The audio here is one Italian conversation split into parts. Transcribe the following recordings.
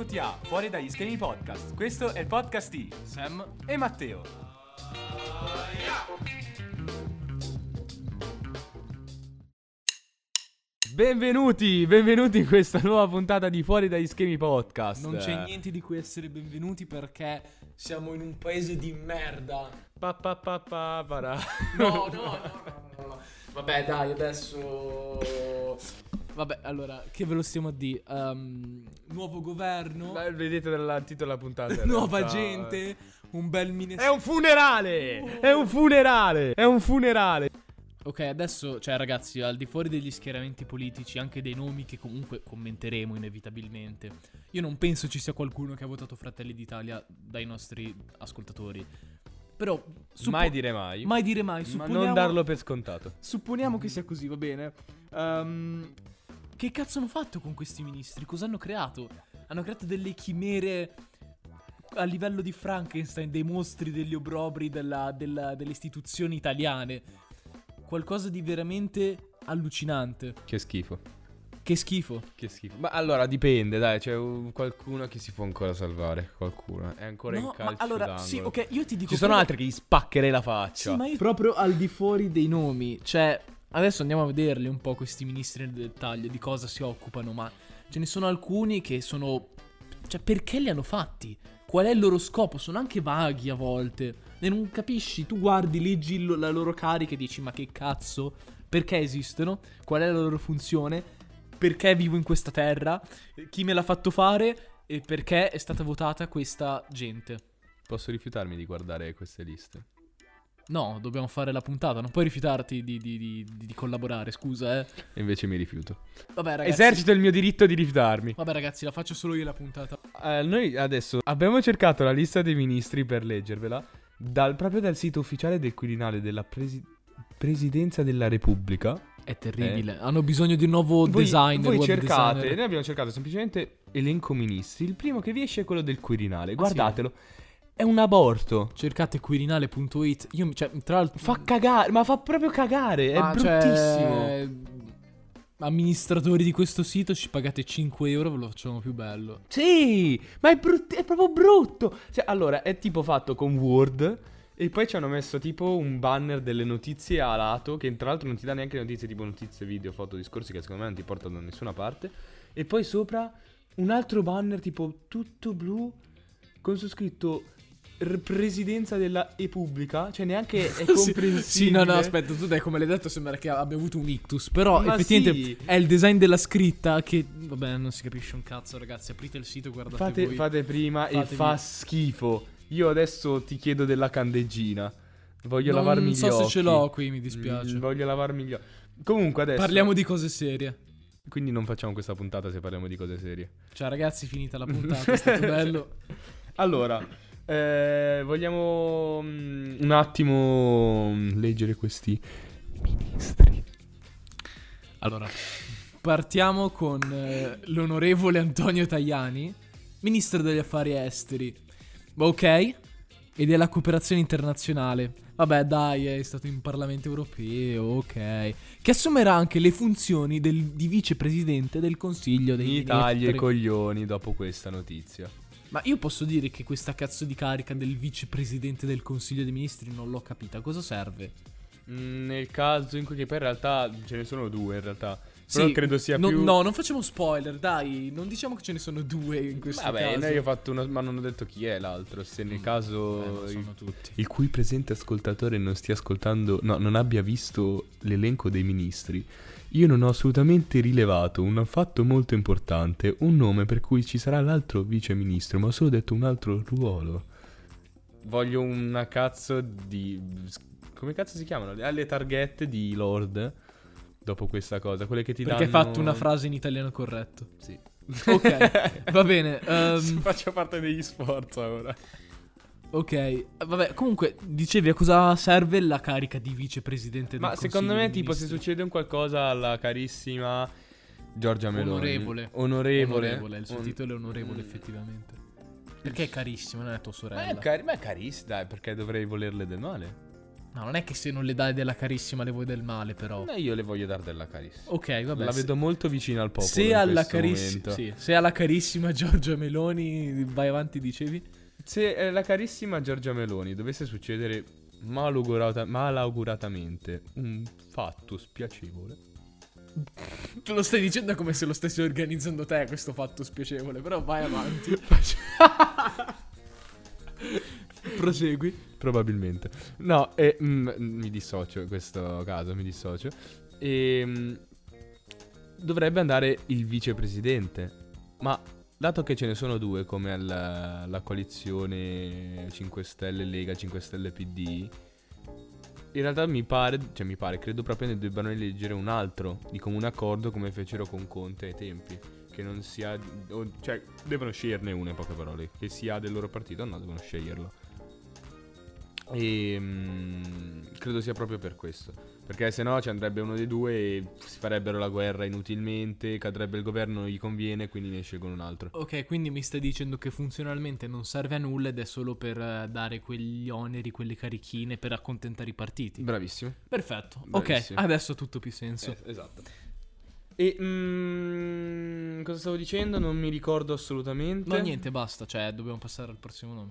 benvenuti a Fuori dagli schemi podcast. Questo è il podcast di Sam e Matteo. Benvenuti, benvenuti in questa nuova puntata di Fuori dagli schemi podcast. Non c'è niente di cui essere benvenuti perché siamo in un paese di merda. Pa, pa, pa, pa, para. No, no, no, no, no, no. Vabbè, dai, adesso. Vabbè, allora, che ve lo stiamo a dire? Um, nuovo governo, Beh, Vedete dal titolo della puntata. nuova gente, un bel È Minnesota. un funerale! È un funerale! È un funerale! Ok, adesso, cioè, ragazzi, al di fuori degli schieramenti politici, anche dei nomi che comunque commenteremo inevitabilmente, io non penso ci sia qualcuno che ha votato Fratelli d'Italia dai nostri ascoltatori. Però, suppo- mai dire mai. mai dire mai, ma non darlo per scontato. supponiamo che sia così, va bene. Ehm, che cazzo hanno fatto con questi ministri? Cosa hanno creato? Hanno creato delle chimere a livello di Frankenstein, dei mostri, degli obrobri della- della- delle istituzioni italiane. Qualcosa di veramente allucinante. Che schifo. Che schifo. Che schifo. Ma allora dipende, dai, c'è un- qualcuno che si può ancora salvare. Qualcuno. È ancora in No, calcio ma allora, d'angolo. sì, ok, io ti dico Ci sono proprio- altri che gli spaccherei la faccia. Sì, ma io- proprio al di fuori dei nomi, cioè adesso andiamo a vederli un po' questi ministri nel dettaglio di cosa si occupano, ma ce ne sono alcuni che sono cioè perché li hanno fatti? Qual è il loro scopo? Sono anche vaghi a volte. E non capisci, tu guardi, leggi la loro carica e dici "Ma che cazzo? Perché esistono? Qual è la loro funzione? Perché vivo in questa terra? Chi me l'ha fatto fare? E perché è stata votata questa gente?" Posso rifiutarmi di guardare queste liste? No, dobbiamo fare la puntata. Non puoi rifiutarti di, di- di- di- collaborare, scusa, eh. E invece mi rifiuto. Vabbè, ragazzi. Esercito il mio diritto di rifiutarmi. Vabbè, ragazzi, la faccio solo io la puntata. Eh, noi adesso abbiamo cercato la lista dei ministri per leggervela dal- proprio dal sito ufficiale del Quirinale della presi- Presidenza della Repubblica. È terribile. Hanno bisogno di un nuovo design. voi cercate, designer. noi abbiamo cercato semplicemente elenco ministri. Il primo che vi esce è quello del Quirinale. Guardatelo. È un aborto. Cercate quirinale.it. Io, cioè, tra l'altro. Fa cagare, ma fa proprio cagare. È ma, cioè, bruttissimo. amministratori di questo sito ci pagate 5 euro, ve lo facciamo più bello. Sì, ma è, brutt- è proprio brutto. Cioè, allora, è tipo fatto con Word. E poi ci hanno messo tipo un banner delle notizie a lato. Che tra l'altro non ti dà neanche notizie tipo notizie, video, foto, discorsi. Che secondo me non ti portano da nessuna parte. E poi sopra un altro banner tipo tutto blu. Con su scritto Presidenza della Repubblica. Cioè, neanche è comprensibile. Sì, no, no, aspetta, tu dai come l'hai detto sembra che abbia avuto un ictus, però Ma effettivamente sì. è il design della scritta che vabbè, non si capisce un cazzo, ragazzi, aprite il sito, guardate Fate, voi. fate prima e Fatevi- fa schifo. Io adesso ti chiedo della candeggina. Voglio non lavarmi gli so occhi. se ce l'ho qui, mi dispiace. Mm, voglio lavarmi gli occhi. Comunque adesso. Parliamo di cose serie. Quindi non facciamo questa puntata se parliamo di cose serie. Cioè, ragazzi, finita la puntata, è stato bello. Allora, eh, vogliamo mm, un attimo mm, leggere questi ministri. Allora, partiamo con eh, l'onorevole Antonio Tajani, ministro degli affari esteri. Ok, e della cooperazione internazionale. Vabbè, dai, è stato in Parlamento europeo, ok. Che assumerà anche le funzioni del- di vicepresidente del Consiglio dei Mi tagli i ministri. coglioni dopo questa notizia. Ma io posso dire che questa cazzo di carica del vicepresidente del Consiglio dei Ministri non l'ho capita. Cosa serve? Mm, nel caso in cui che poi in realtà ce ne sono due in realtà. Però Sì, credo sia no, più No, non facciamo spoiler, dai. Non diciamo che ce ne sono due in questo Vabbè, caso. noi ho fatto una. Ma non ho detto chi è l'altro. Se nel caso. Eh, sono tutti. il cui presente ascoltatore non stia ascoltando. No, non abbia visto l'elenco dei ministri. Io non ho assolutamente rilevato un fatto molto importante. Un nome per cui ci sarà l'altro vice ministro. Ma ho solo detto un altro ruolo. Voglio una cazzo di. Come cazzo si chiamano? Le targhette di Lord. Dopo questa cosa. Quelle che ti Perché hai danno. fatto una frase in italiano corretto. Sì. Ok, va bene. ehm, Faccio parte degli sforzi ora. Ok, vabbè, comunque, dicevi a cosa serve la carica di vicepresidente del Ma secondo me, Consiglio tipo, se succede un qualcosa alla carissima Giorgia Meloni. Onorevole. Onorevole. Onorevole, il suo On- titolo è onorevole, Mm. effettivamente. Perché è carissimo, non è tua Ma sorella. è, cari- ma è carissima, dai, perché dovrei volerle del male. No, non è che se non le dai della carissima le vuoi del male, però. Eh, io le voglio dare della carissima. Ok, vabbè. La se- vedo molto vicina al popolo. se in alla, momento. sì, se alla carissima Giorgia Meloni, vai avanti, dicevi? Se eh, la carissima Giorgia Meloni dovesse succedere malaugurata- malauguratamente un fatto spiacevole, Te lo stai dicendo come se lo stessi organizzando te questo fatto spiacevole, però vai avanti. Prosegui. probabilmente. No, e, mm, mi dissocio in questo caso, mi dissocio. E, mm, dovrebbe andare il vicepresidente. Ma dato che ce ne sono due, come alla, la coalizione 5 Stelle Lega, 5 Stelle PD, in realtà mi pare, cioè mi pare, credo proprio ne debbano eleggere un altro di comune accordo come fecero con Conte ai tempi. Che non sia, o- cioè devono sceglierne uno in poche parole, che sia del loro partito o no, devono sceglierlo. E mm, credo sia proprio per questo. Perché se no ci andrebbe uno dei due e si farebbero la guerra inutilmente, cadrebbe il governo, non gli conviene, quindi ne scelgono un altro. Ok, quindi mi stai dicendo che funzionalmente non serve a nulla ed è solo per eh, dare quegli oneri, quelle carichine per accontentare i partiti. Bravissimo. Perfetto. Bravissimo. Ok, adesso ha tutto più senso. Eh, esatto. E mm, cosa stavo dicendo? Non mi ricordo assolutamente. No, niente, basta. Cioè, dobbiamo passare al prossimo nome.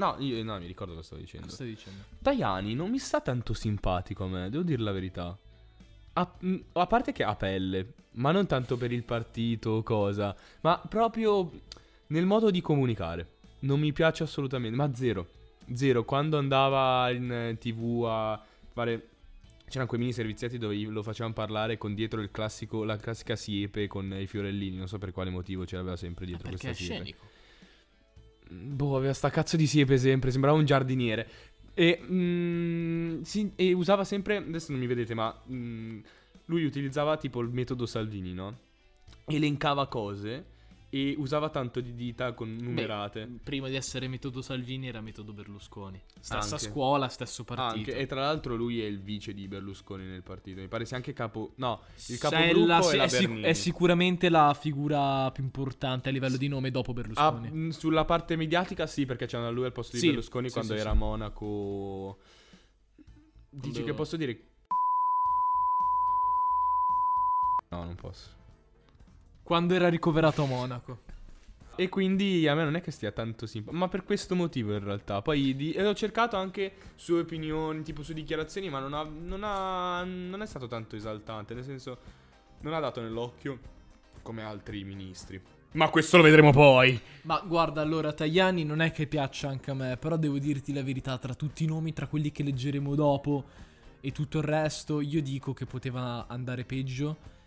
No, io no, mi ricordo cosa stavo dicendo. Cosa stai dicendo? Tajani non mi sta tanto simpatico a me, devo dire la verità. A, mm, a parte che ha pelle, ma non tanto per il partito o cosa, ma proprio nel modo di comunicare. Non mi piace assolutamente, ma zero. Zero. Quando andava in tv a fare... C'erano quei mini servizietti dove lo facevano parlare con dietro il classico, la classica siepe con i fiorellini. Non so per quale motivo ce l'aveva sempre dietro Perché questa è siepe. scenico. Aveva sta cazzo di siepe sempre, sembrava un giardiniere. E, mm, sì, e usava sempre, adesso non mi vedete, ma mm, lui utilizzava tipo il metodo Salvini, no? Elencava cose e usava tanto di dita con numerate. Prima di essere metodo Salvini era metodo Berlusconi. Stessa Anche. scuola, stesso partito. Anche, e tra l'altro lui è il vice di Berlusconi nel partito. Mi pare sia anche capo. No, il capogruppo la- è la è, sic- è sicuramente la figura più importante a livello di nome dopo Ah, Berlusconi. mh, sulla parte mediatica sì, perché c'era lui al posto di Sì, Berlusconi sì, quando sì, era a Monaco. Dici Quando- che posso dire? No, non posso. Quando era ricoverato a Monaco. E quindi a me non è che stia tanto simpatico, ma per questo motivo in realtà. Poi di- ho cercato anche sue opinioni, tipo sue dichiarazioni, ma non, ha, non, ha- non è stato tanto esaltante, nel senso non ha dato nell'occhio come altri ministri. Ma questo lo vedremo poi. Ma guarda, allora, Tajani non è che piaccia anche a me, però devo dirti la verità, tra tutti i nomi, tra quelli che leggeremo dopo e tutto il resto, io dico che poteva andare peggio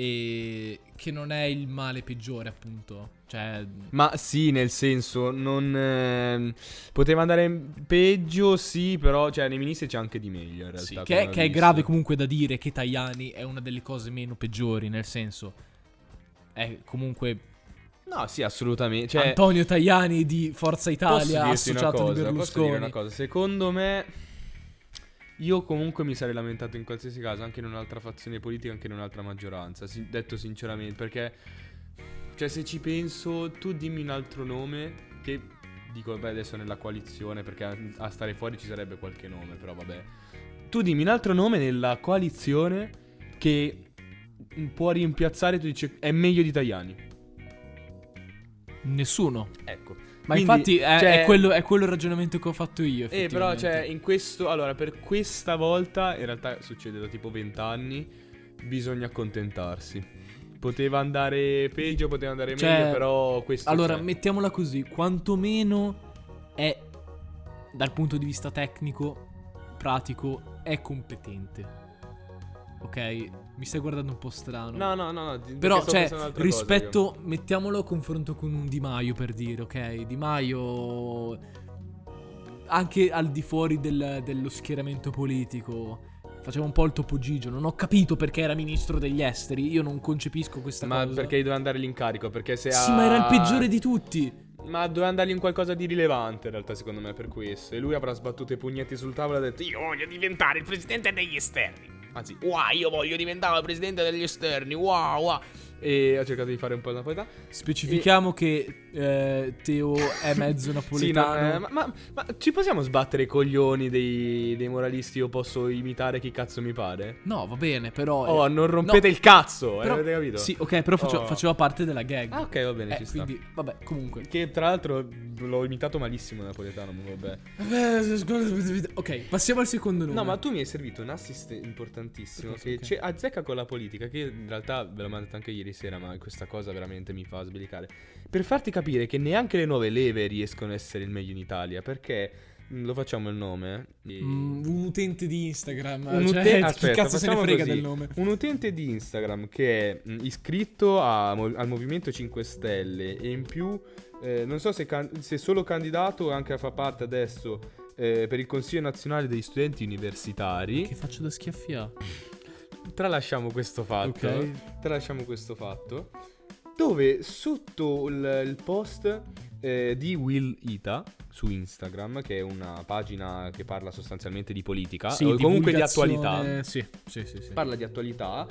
e che non è il male peggiore, appunto. Cioè, Ma sì, nel senso, non... ehm, poteva andare peggio, sì, però, cioè, nei ministri c'è anche di meglio, in realtà. sì, che, che è grave comunque da dire che Tajani è una delle cose meno peggiori, nel senso, è comunque No, sì, assolutamente. Cioè, Antonio Tajani di Forza posso Italia associato cosa, di posso Berlusconi. dire una cosa. Secondo me, io comunque mi sarei lamentato in qualsiasi caso, anche in un'altra fazione politica, anche in un'altra maggioranza, detto sinceramente, perché, cioè, se ci penso, tu dimmi un altro nome che... Dico, beh, adesso nella coalizione, perché a, a stare fuori ci sarebbe qualche nome, però vabbè. Tu dimmi un altro nome nella coalizione che può rimpiazzare, tu dici, è meglio di Tajani. Nessuno. Ma Quindi, infatti è, cioè- è quello, è quello il ragionamento che ho fatto io. Eh, però, cioè, in questo. Allora, per questa volta, in realtà succede da tipo 20 anni. Bisogna accontentarsi. Poteva andare peggio, poteva andare Cioè, meglio, però questo. Allora, c'è. mettiamola così, quantomeno è dal punto di vista tecnico, pratico, è competente. Ok? Mi stai guardando un po' strano. No, no, no, no. Però, cioè, un'altra cosa, rispetto, mettiamolo a confronto con un Di Maio per dire, ok? Di Maio, anche al di fuori del- dello schieramento politico, faceva un po' il topo Gigio. Non ho capito perché era ministro degli esteri. Io non concepisco questa. Ma cosa. perché gli doveva andare l'incarico? Perché se Sì, ha- ma era il peggiore di tutti. Ma doveva andargli in qualcosa di rilevante, in realtà, secondo me, per questo. E lui avrà sbattuto i pugnetti sul tavolo e ha detto: Io voglio diventare il presidente degli esterni. Anzi, wow, io voglio diventare presidente degli esterni. Wow, wow. E ho cercato di fare un po' il napoletano. Specifichiamo che eh, Teo è mezzo Sì, no, napoletano. eh, ma, ma- ma ci possiamo sbattere i coglioni dei, dei moralisti? Io posso imitare chi cazzo mi pare? No, va bene, però. Oh, eh, non rompete no, il cazzo, eh, però- avete capito? Sì, ok, però face- Oh. faceva parte della gag. Ah, ok, va bene, Eh, ci sta. quindi, vabbè, comunque. Che tra l'altro l'ho imitato malissimo napoletano, ma vabbè. Ok, passiamo al secondo nome. No, ma tu mi hai servito un assist importantissimo Cosa, che ok. c'è- azzecca con la politica, che in realtà ve l'ho mandato anche ieri sera, ma questa cosa veramente mi fa sbelicare. Per farti capire che neanche le nuove leve riescono a essere il meglio in Italia, perché mm, lo facciamo il nome? eh? Mm, un utente di Instagram. Un cioè, ute- chi aspetta, cazzo se ne frega così. del nome? Un utente di Instagram che è mm, iscritto a al Movimento 5 Stelle e in più, eh, non so se, can- se è solo candidato o anche fa parte adesso eh, per il Consiglio Nazionale degli Studenti Universitari. Che faccio da schiaffia. Tralasciamo questo fatto. Ok. Tralasciamo questo fatto. Dove sotto il, il post eh, di Will Ita su Instagram, che è una pagina che parla sostanzialmente di politica, o comunque di attualità. Sì, sì, sì. sì. Parla di attualità.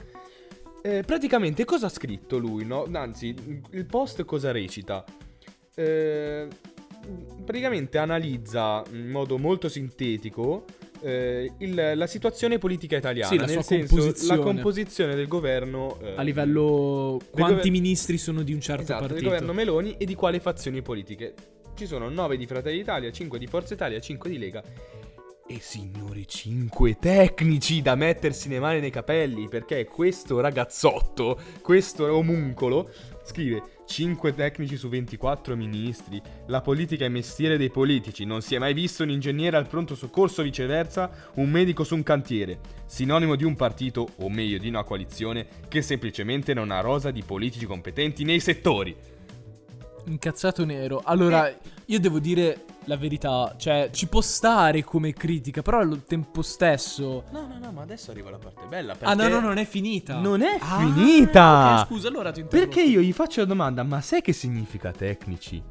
Eh, praticamente cosa ha scritto lui? No? Anzi, il post cosa recita? Eh, praticamente analizza in modo molto sintetico eh, il- la situazione politica italiana. Sì, la nel senso, composizione. la composizione del governo. eh, A livello. Quanti gover- ministri sono di un certo esatto, del partito? governo Meloni e di quali fazioni politiche. Ci sono 9 di Fratelli d'Italia, 5 di Forza Italia, 5 di Lega. E signori, 5 tecnici da mettersi le mani nei capelli. Perché questo ragazzotto, questo omuncolo, scrive 5 tecnici su 24 ministri. La politica è mestiere dei politici. Non si è mai visto un ingegnere al pronto soccorso, viceversa, un medico su un cantiere. Sinonimo di un partito, o meglio di una coalizione, che semplicemente non ha rosa di politici competenti nei settori. Incazzato nero. Allora, Eh. io devo dire la verità. Cioè, ci può stare come critica, però allo tempo stesso. No, no, no, ma adesso arriva la parte bella. Ah, no, no, non è finita. Non è Ah, finita! ok, scusa, allora ti interrompo. Perché io gli faccio la domanda, ma sai che significa tecnici?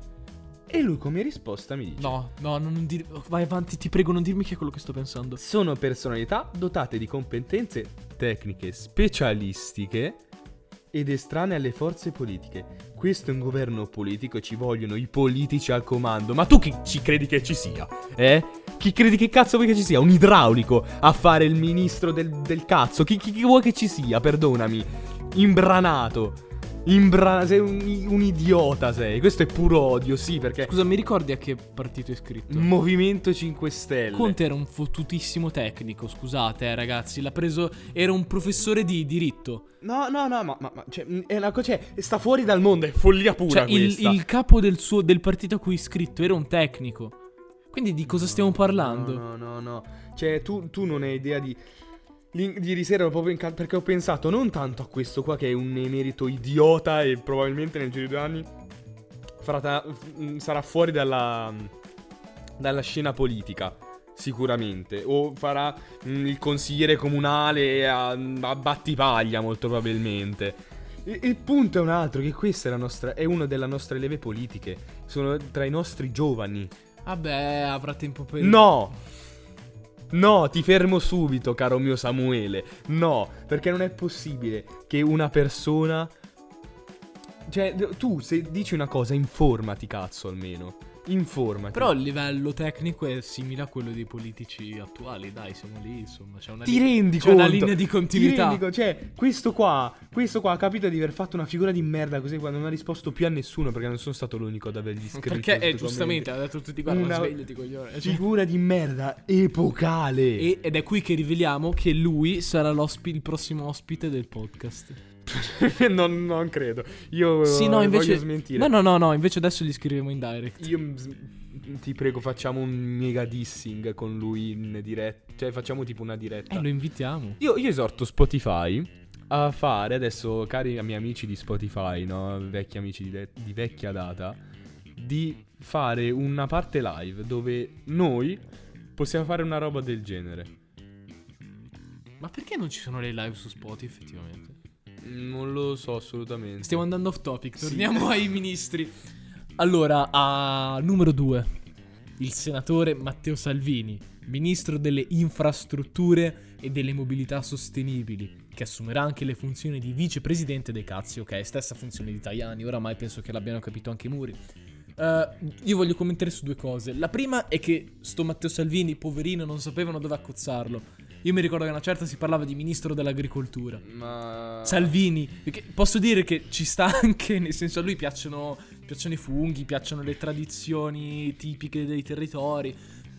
E lui come risposta mi dice... No, no, non dir... Vai avanti, ti prego, non dirmi che è quello che sto pensando. Sono personalità dotate di competenze tecniche specialistiche ed estranee alle forze politiche. Questo è un governo politico ci vogliono i politici al comando. Ma tu chi ci credi che ci sia? Eh? Chi credi che cazzo vuoi che ci sia? Un idraulico a fare il ministro del, del cazzo? Chi, chi- chi vuoi che ci sia? Perdonami. Imbranato. Imbra- sei un, un idiota sei. Questo è puro odio, sì, perché... Scusa, mi ricordi a che partito è iscritto? Movimento 5 Stelle. Conte era un fottutissimo tecnico, scusate eh, ragazzi, l'ha preso, era un professore di diritto. No, no, no, ma, ma, ma cioè, è una cosa, cioè, sta fuori dal mondo, è follia pura Cioè, il, il capo del, suo, del partito a cui è iscritto era un tecnico. Quindi di cosa stiamo parlando? No, no, no, no. Cioè, tu, tu non hai idea di... ieri sera ero proprio incantato perché ho pensato non tanto a questo qua che è un emerito idiota e probabilmente nel giro di due anni farà ta- f- sarà fuori dalla, dalla scena politica. Sicuramente. O farà mh, il consigliere comunale a, a Battipaglia, molto probabilmente. Il, il punto è un altro, che questa è, la nostra, è una delle nostre leve politiche. Sono tra i nostri giovani. Vabbè, avrà tempo per... No! No, ti fermo subito, caro mio Samuele. No, perché non è possibile che una persona... Cioè, tu se dici una cosa, informati, cazzo, almeno. Informati. Però il livello tecnico è simile a quello dei politici attuali, dai, siamo lì, insomma, c'è una, ti li- rendi c'è conto? una linea di Ti continuità. rendi co- cioè, questo qua, questo qua ha capito di aver fatto una figura di merda così quando non ha risposto più a nessuno perché non sono stato l'unico ad avergli scritto. Perché, eh, giustamente, ha detto tutti, guarda, Una svegliati, coglione. Cioè- Figura di merda epocale. E- ed è qui che riveliamo che lui sarà il prossimo ospite del podcast. non, non credo. Io Sì, no, eh, invece... voglio smentire. No, no, no, no, invece adesso gli scriviamo in direct. Io ti prego, facciamo un mega dissing con lui in diretta. Cioè, facciamo tipo una diretta. Eh, lo invitiamo. Io, io esorto Spotify a fare adesso, cari miei amici di Spotify, no? Vecchi amici di, de- di vecchia data, di fare una parte live dove noi possiamo fare una roba del genere. Ma perché non ci sono le live su Spotify, effettivamente? Non lo so assolutamente. Stiamo andando off topic, Sì. torniamo ai ministri. Allora, a numero 2, il senatore Matteo Salvini, ministro delle infrastrutture e delle mobilità sostenibili, che assumerà anche le funzioni di vicepresidente dei cazzi, ok? Stessa funzione di Tajani, oramai penso che l'abbiano capito anche i muri. Uh, io voglio commentare su due cose. La prima è che sto Matteo Salvini, poverino, non sapevano dove accozzarlo. Io mi ricordo che una certa si parlava di ministro dell'agricoltura. Ma... Salvini, posso dire che ci sta anche, nel senso a lui piacciono, piacciono i funghi, piacciono le tradizioni tipiche dei territori.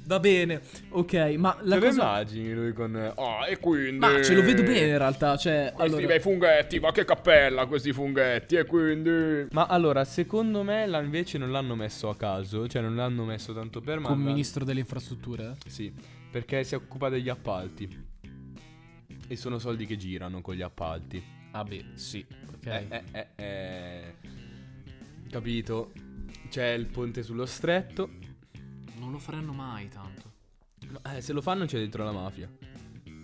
Va bene, ok, ma la Te lo cosa... immagini lui con... Ah, e quindi... Ma ce lo vedo bene in realtà, cioè... Questi allora- bei funghetti, ma che cappella questi funghetti, e quindi... Ma allora, secondo me la- invece non l'hanno messo a caso, cioè non l'hanno messo tanto per Come ma... ministro delle infrastrutture? Sì, perché si occupa degli appalti. E sono soldi che girano con gli appalti. Ah beh, sì, ok. Eh, eh, eh, eh. Capito? C'è il ponte sullo stretto. Non lo faranno mai tanto. Eh, se lo fanno c'è dentro la mafia.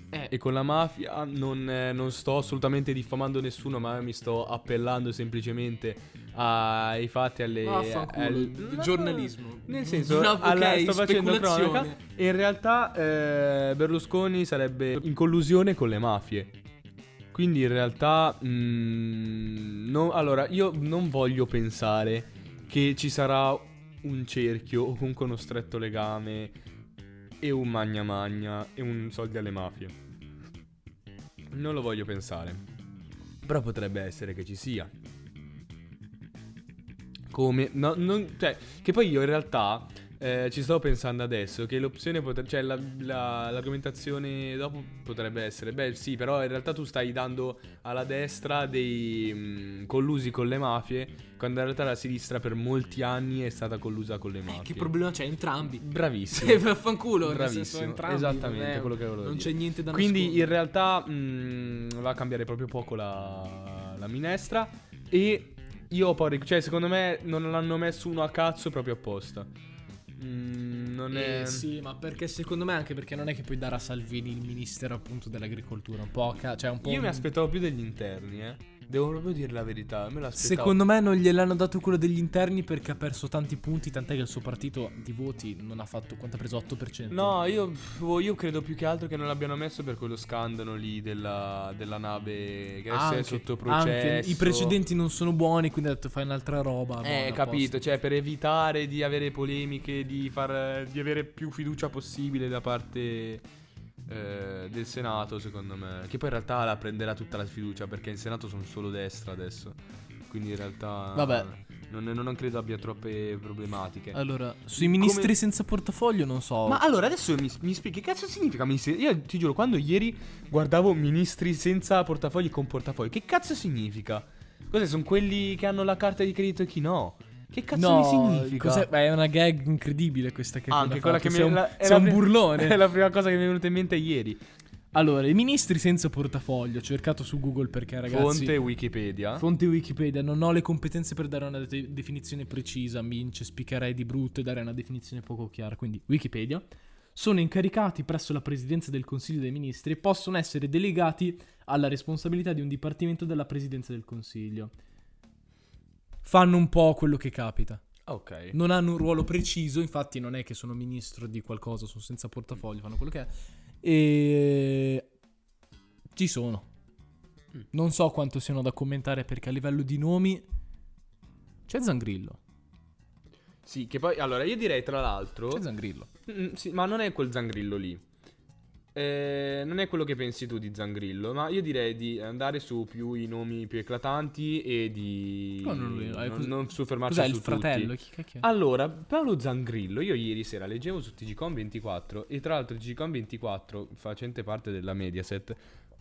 Eh, E con la mafia non, eh, non sto assolutamente diffamando nessuno, ma mi sto appellando semplicemente ai fatti, alle... Al- il giornalismo. Nel senso, No, alla- sto facendo cronaca. E in realtà eh, Berlusconi sarebbe in collusione con le mafie. Quindi in realtà... mm, no- allora, io non voglio pensare che ci sarà un cerchio o comunque uno stretto legame e un magna magna e un soldi alle mafie. Non lo voglio pensare. Però potrebbe essere che ci sia. Come? No, non, cioè, che poi io in realtà eh, ci sto pensando adesso che l'opzione potrebbe, cioè la- la- l'argomentazione dopo potrebbe essere, beh sì, però in realtà tu stai dando alla destra dei mh, collusi con le mafie, quando in realtà la sinistra per molti anni è stata collusa con le mafie. Eh, che problema c'è? Entrambi. Bravissimo. Cioè, vaffanculo, nel senso, Bravissimo, entrambi. esattamente non è- quello che volevo Non dire. c'è niente da Quindi in nascondere. realtà mh, va a cambiare proprio poco la, la minestra e io ho paura, cioè secondo me non l'hanno messo uno a cazzo proprio apposta. Mm, non è... Eh, sì, ma perché secondo me anche perché non è che puoi dare a Salvini il ministero appunto dell'agricoltura, un po' ca- cioè un po' Io mi un- aspettavo più degli interni, eh. Devo proprio dire la verità, me. Secondo me non gliel'hanno dato quello degli interni perché ha perso tanti punti, tant'è che il suo partito di voti non ha fatto quanto ha preso 8%. No, io, boh, io credo più che altro che non l'abbiano messo per quello scandalo lì della, della nave che adesso è Anche- sotto anche processo. I precedenti non sono buoni, quindi ha detto fai un'altra roba. Eh, capito, a cioè per evitare di avere polemiche, di, far, di avere più fiducia possibile da parte eh, del Senato, secondo me. Che poi in realtà la prenderà tutta la fiducia perché in Senato sono solo destra adesso. Quindi in realtà Vabbè. Non, non credo abbia troppe problematiche. Allora, sui ministri Come- senza portafoglio non so. Ma allora adesso mi, mi spieghi che cazzo significa ministri? Io ti giuro, quando ieri guardavo ministri senza portafogli con portafogli, che cazzo significa? Cos'è? Sono quelli che hanno la carta di credito e chi no? Che cazzo no, mi significa? cos'è? Beh, è una gag incredibile questa che Anche quella fatto. che sei mi un, è sei la un burlone. È la prima cosa che mi è venuta in mente ieri. Allora, i ministri senza portafoglio, ho cercato su Google perché ragazzi Fonte Wikipedia. Fonte Wikipedia, non ho le competenze per dare una de- definizione precisa, mi incespicherei di brutto e dare una definizione poco chiara, quindi Wikipedia. Sono incaricati presso la Presidenza del Consiglio dei Ministri e possono essere delegati alla responsabilità di un dipartimento della Presidenza del Consiglio. Fanno un po' quello che capita. ok. Non hanno un ruolo preciso, infatti non è che sono ministro di qualcosa, sono senza portafoglio, fanno quello che è. E ci sono. Mm. Non so quanto siano da commentare perché a livello di nomi c'è Zangrillo. Sì, che poi allora io direi tra l'altro C'è Zangrillo. Mm, sì, ma non è quel Zangrillo lì. Eh, non è quello che pensi tu di Zangrillo, ma io direi di andare su più i nomi più eclatanti e di No, non lo- non, cos- non soffermarci Cos'è su il fratello? Chi è? Allora, Paolo Zangrillo, io ieri sera leggevo su TGCOM 24 e tra l'altro TGCOM 24, facente parte della Mediaset,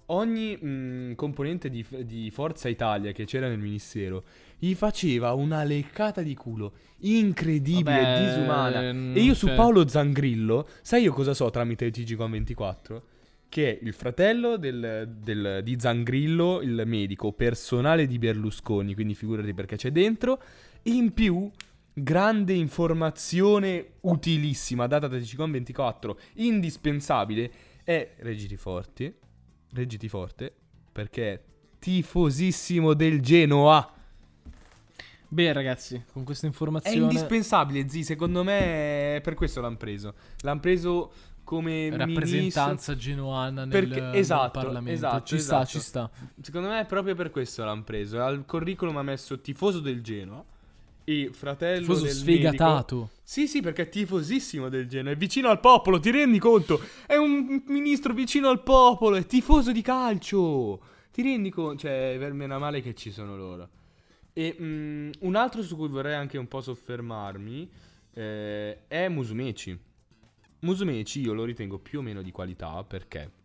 ogni mh, componente di, di Forza Italia che c'era nel ministero gli faceva una leccata di culo incredibile, Vabbè, disumana. mm, E io su cioè- Paolo Zangrillo, sai io cosa so tramite TGCOM 24? Che è il fratello del- del- di Zangrillo, il medico personale di Berlusconi, quindi figurati perché c'è dentro. In più, grande informazione utilissima data da TGCOM 24, indispensabile, è reggiti forti, reggiti forte, perché è tifosissimo del Genoa. Beh, ragazzi, con questa È informazione. indispensabile, zi, secondo me è per questo l'hanno preso. L'hanno preso come Rappresentanza genoana nel, Perché- nel esatto, Parlamento. esatto, ci sta, esatto. ci sta. Secondo me è proprio per questo l'hanno preso. Al curriculum ha messo tifoso del Genoa e fratello Tifoso del sfegatato. medico. Sì, sì, perché è tifosissimo del Genoa, è vicino al popolo, ti rendi conto? È un ministro vicino al popolo, è tifoso di calcio. Ti rendi conto? Cioè, meno male che ci sono loro. E mm, un altro su cui vorrei anche un po' soffermarmi eh, è Musumeci. Musumeci io lo ritengo più o meno di qualità perché...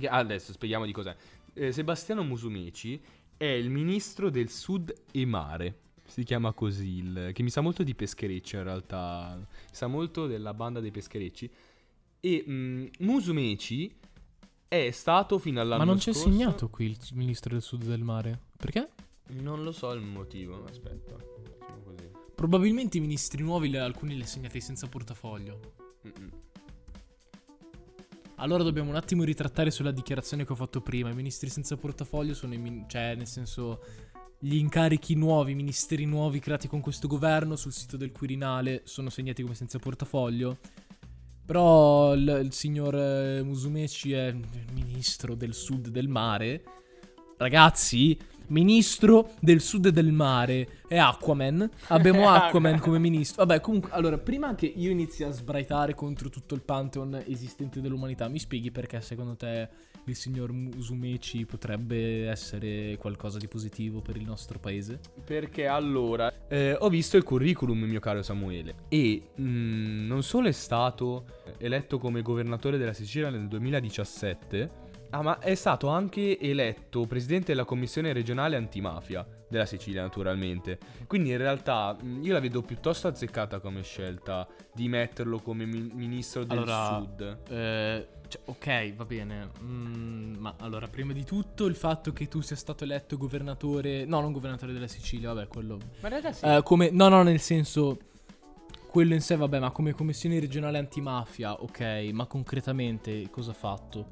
Adesso spieghiamo di cos'è. Eh, Sebastiano Musumeci è il ministro del Sud e Mare. Si chiama così, il- che mi sa molto di pescherecci in realtà. Sa molto della banda dei pescherecci. E mm, Musumeci è stato fino all'anno Ma non c'è scorso- segnato qui il ministro del sud del mare. Perché? Non lo so il motivo, aspetta. Facciamo così. Probabilmente i ministri nuovi alcuni li ha segnati senza portafoglio. Mm-mm. Allora dobbiamo un attimo ritrattare sulla dichiarazione che ho fatto prima. I ministri senza portafoglio sono i min- cioè nel senso gli incarichi nuovi, i ministeri nuovi creati con questo governo sul sito del Quirinale sono segnati come senza portafoglio. Però il, il signor eh, Musumeci è il ministro del sud del mare. Ragazzi, ministro del sud del mare è Aquaman. Abbiamo Aquaman come ministro. Vabbè, comunque, allora, prima che io inizi a sbraitare contro tutto il pantheon esistente dell'umanità, mi spieghi perché secondo te il signor Musumeci potrebbe essere qualcosa di positivo per il nostro paese? Perché allora eh, ho visto il curriculum, mio caro Samuele, e mm, non solo è stato eletto come governatore della Sicilia nel 2017, ah, ma è stato anche eletto presidente della commissione regionale antimafia della Sicilia, naturalmente. Quindi in realtà mm, io la vedo piuttosto azzeccata come scelta di metterlo come mi- ministro del Allora, Sud. Eh, cioè, ok, va bene. Mm, ma allora, prima di tutto, il fatto che tu sia stato eletto governatore. No, non governatore della Sicilia, vabbè, quello. Ma ragazzi, Eh, come. No, no, nel senso. Quello in sé, vabbè, ma come commissione regionale antimafia, ok, ma concretamente cosa ha fatto?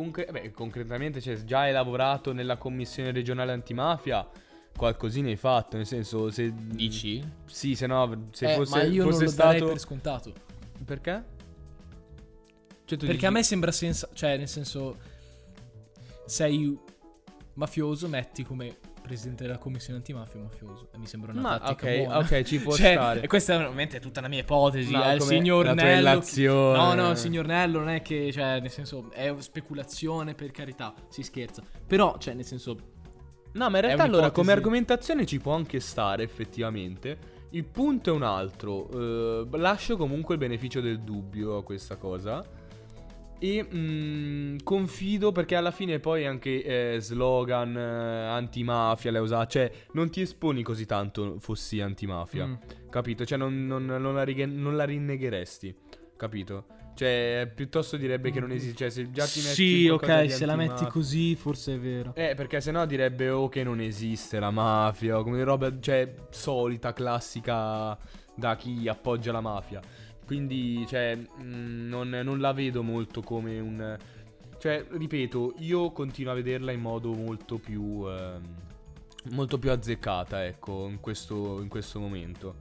Concre- beh, concretamente, cioè, già hai lavorato nella commissione regionale antimafia, qualcosina hai fatto, nel senso, se... Dici? Sì, se no, se Eh, fosse, ma io non fosse lo stato... darei per scontato. Perché? Cioè, tu Perché dici- a me sembra senza. Cioè, nel senso. Sei mafioso, metti come presidente della commissione antimafia un mafioso. E mi sembra una Ma, tattica ok, buona. ok, ci può Cioè, stare. E questa è veramente tutta una mia ipotesi. No, eh, il signor la Nello. illazione. No, no, il signor Nello non è che, cioè, nel senso, è speculazione per carità, si scherza. Però, cioè, nel senso, No, ma in realtà allora come argomentazione ci può anche stare effettivamente. Il punto è un altro. eh, lascio comunque il beneficio del dubbio a questa cosa. E mm, confido perché alla fine poi anche eh, slogan eh, antimafia le usate. Cioè, non ti esponi così tanto fossi antimafia. mm, Capito? Cioè, non, non- non la, righe- non la rinnegheresti. Capito? Cioè, piuttosto direbbe che non esiste. Cioè, se già ti metti Sì, ok, se la metti così, forse è vero. eh, perché sennò direbbe o che non esiste la mafia, o come roba, cioè, solita, classica da chi appoggia la mafia. Quindi, cioè, mh, non, non la vedo molto come un... Cioè, ripeto, io continuo a vederla in modo molto più... ehm, molto più azzeccata, ecco, in questo, in questo momento.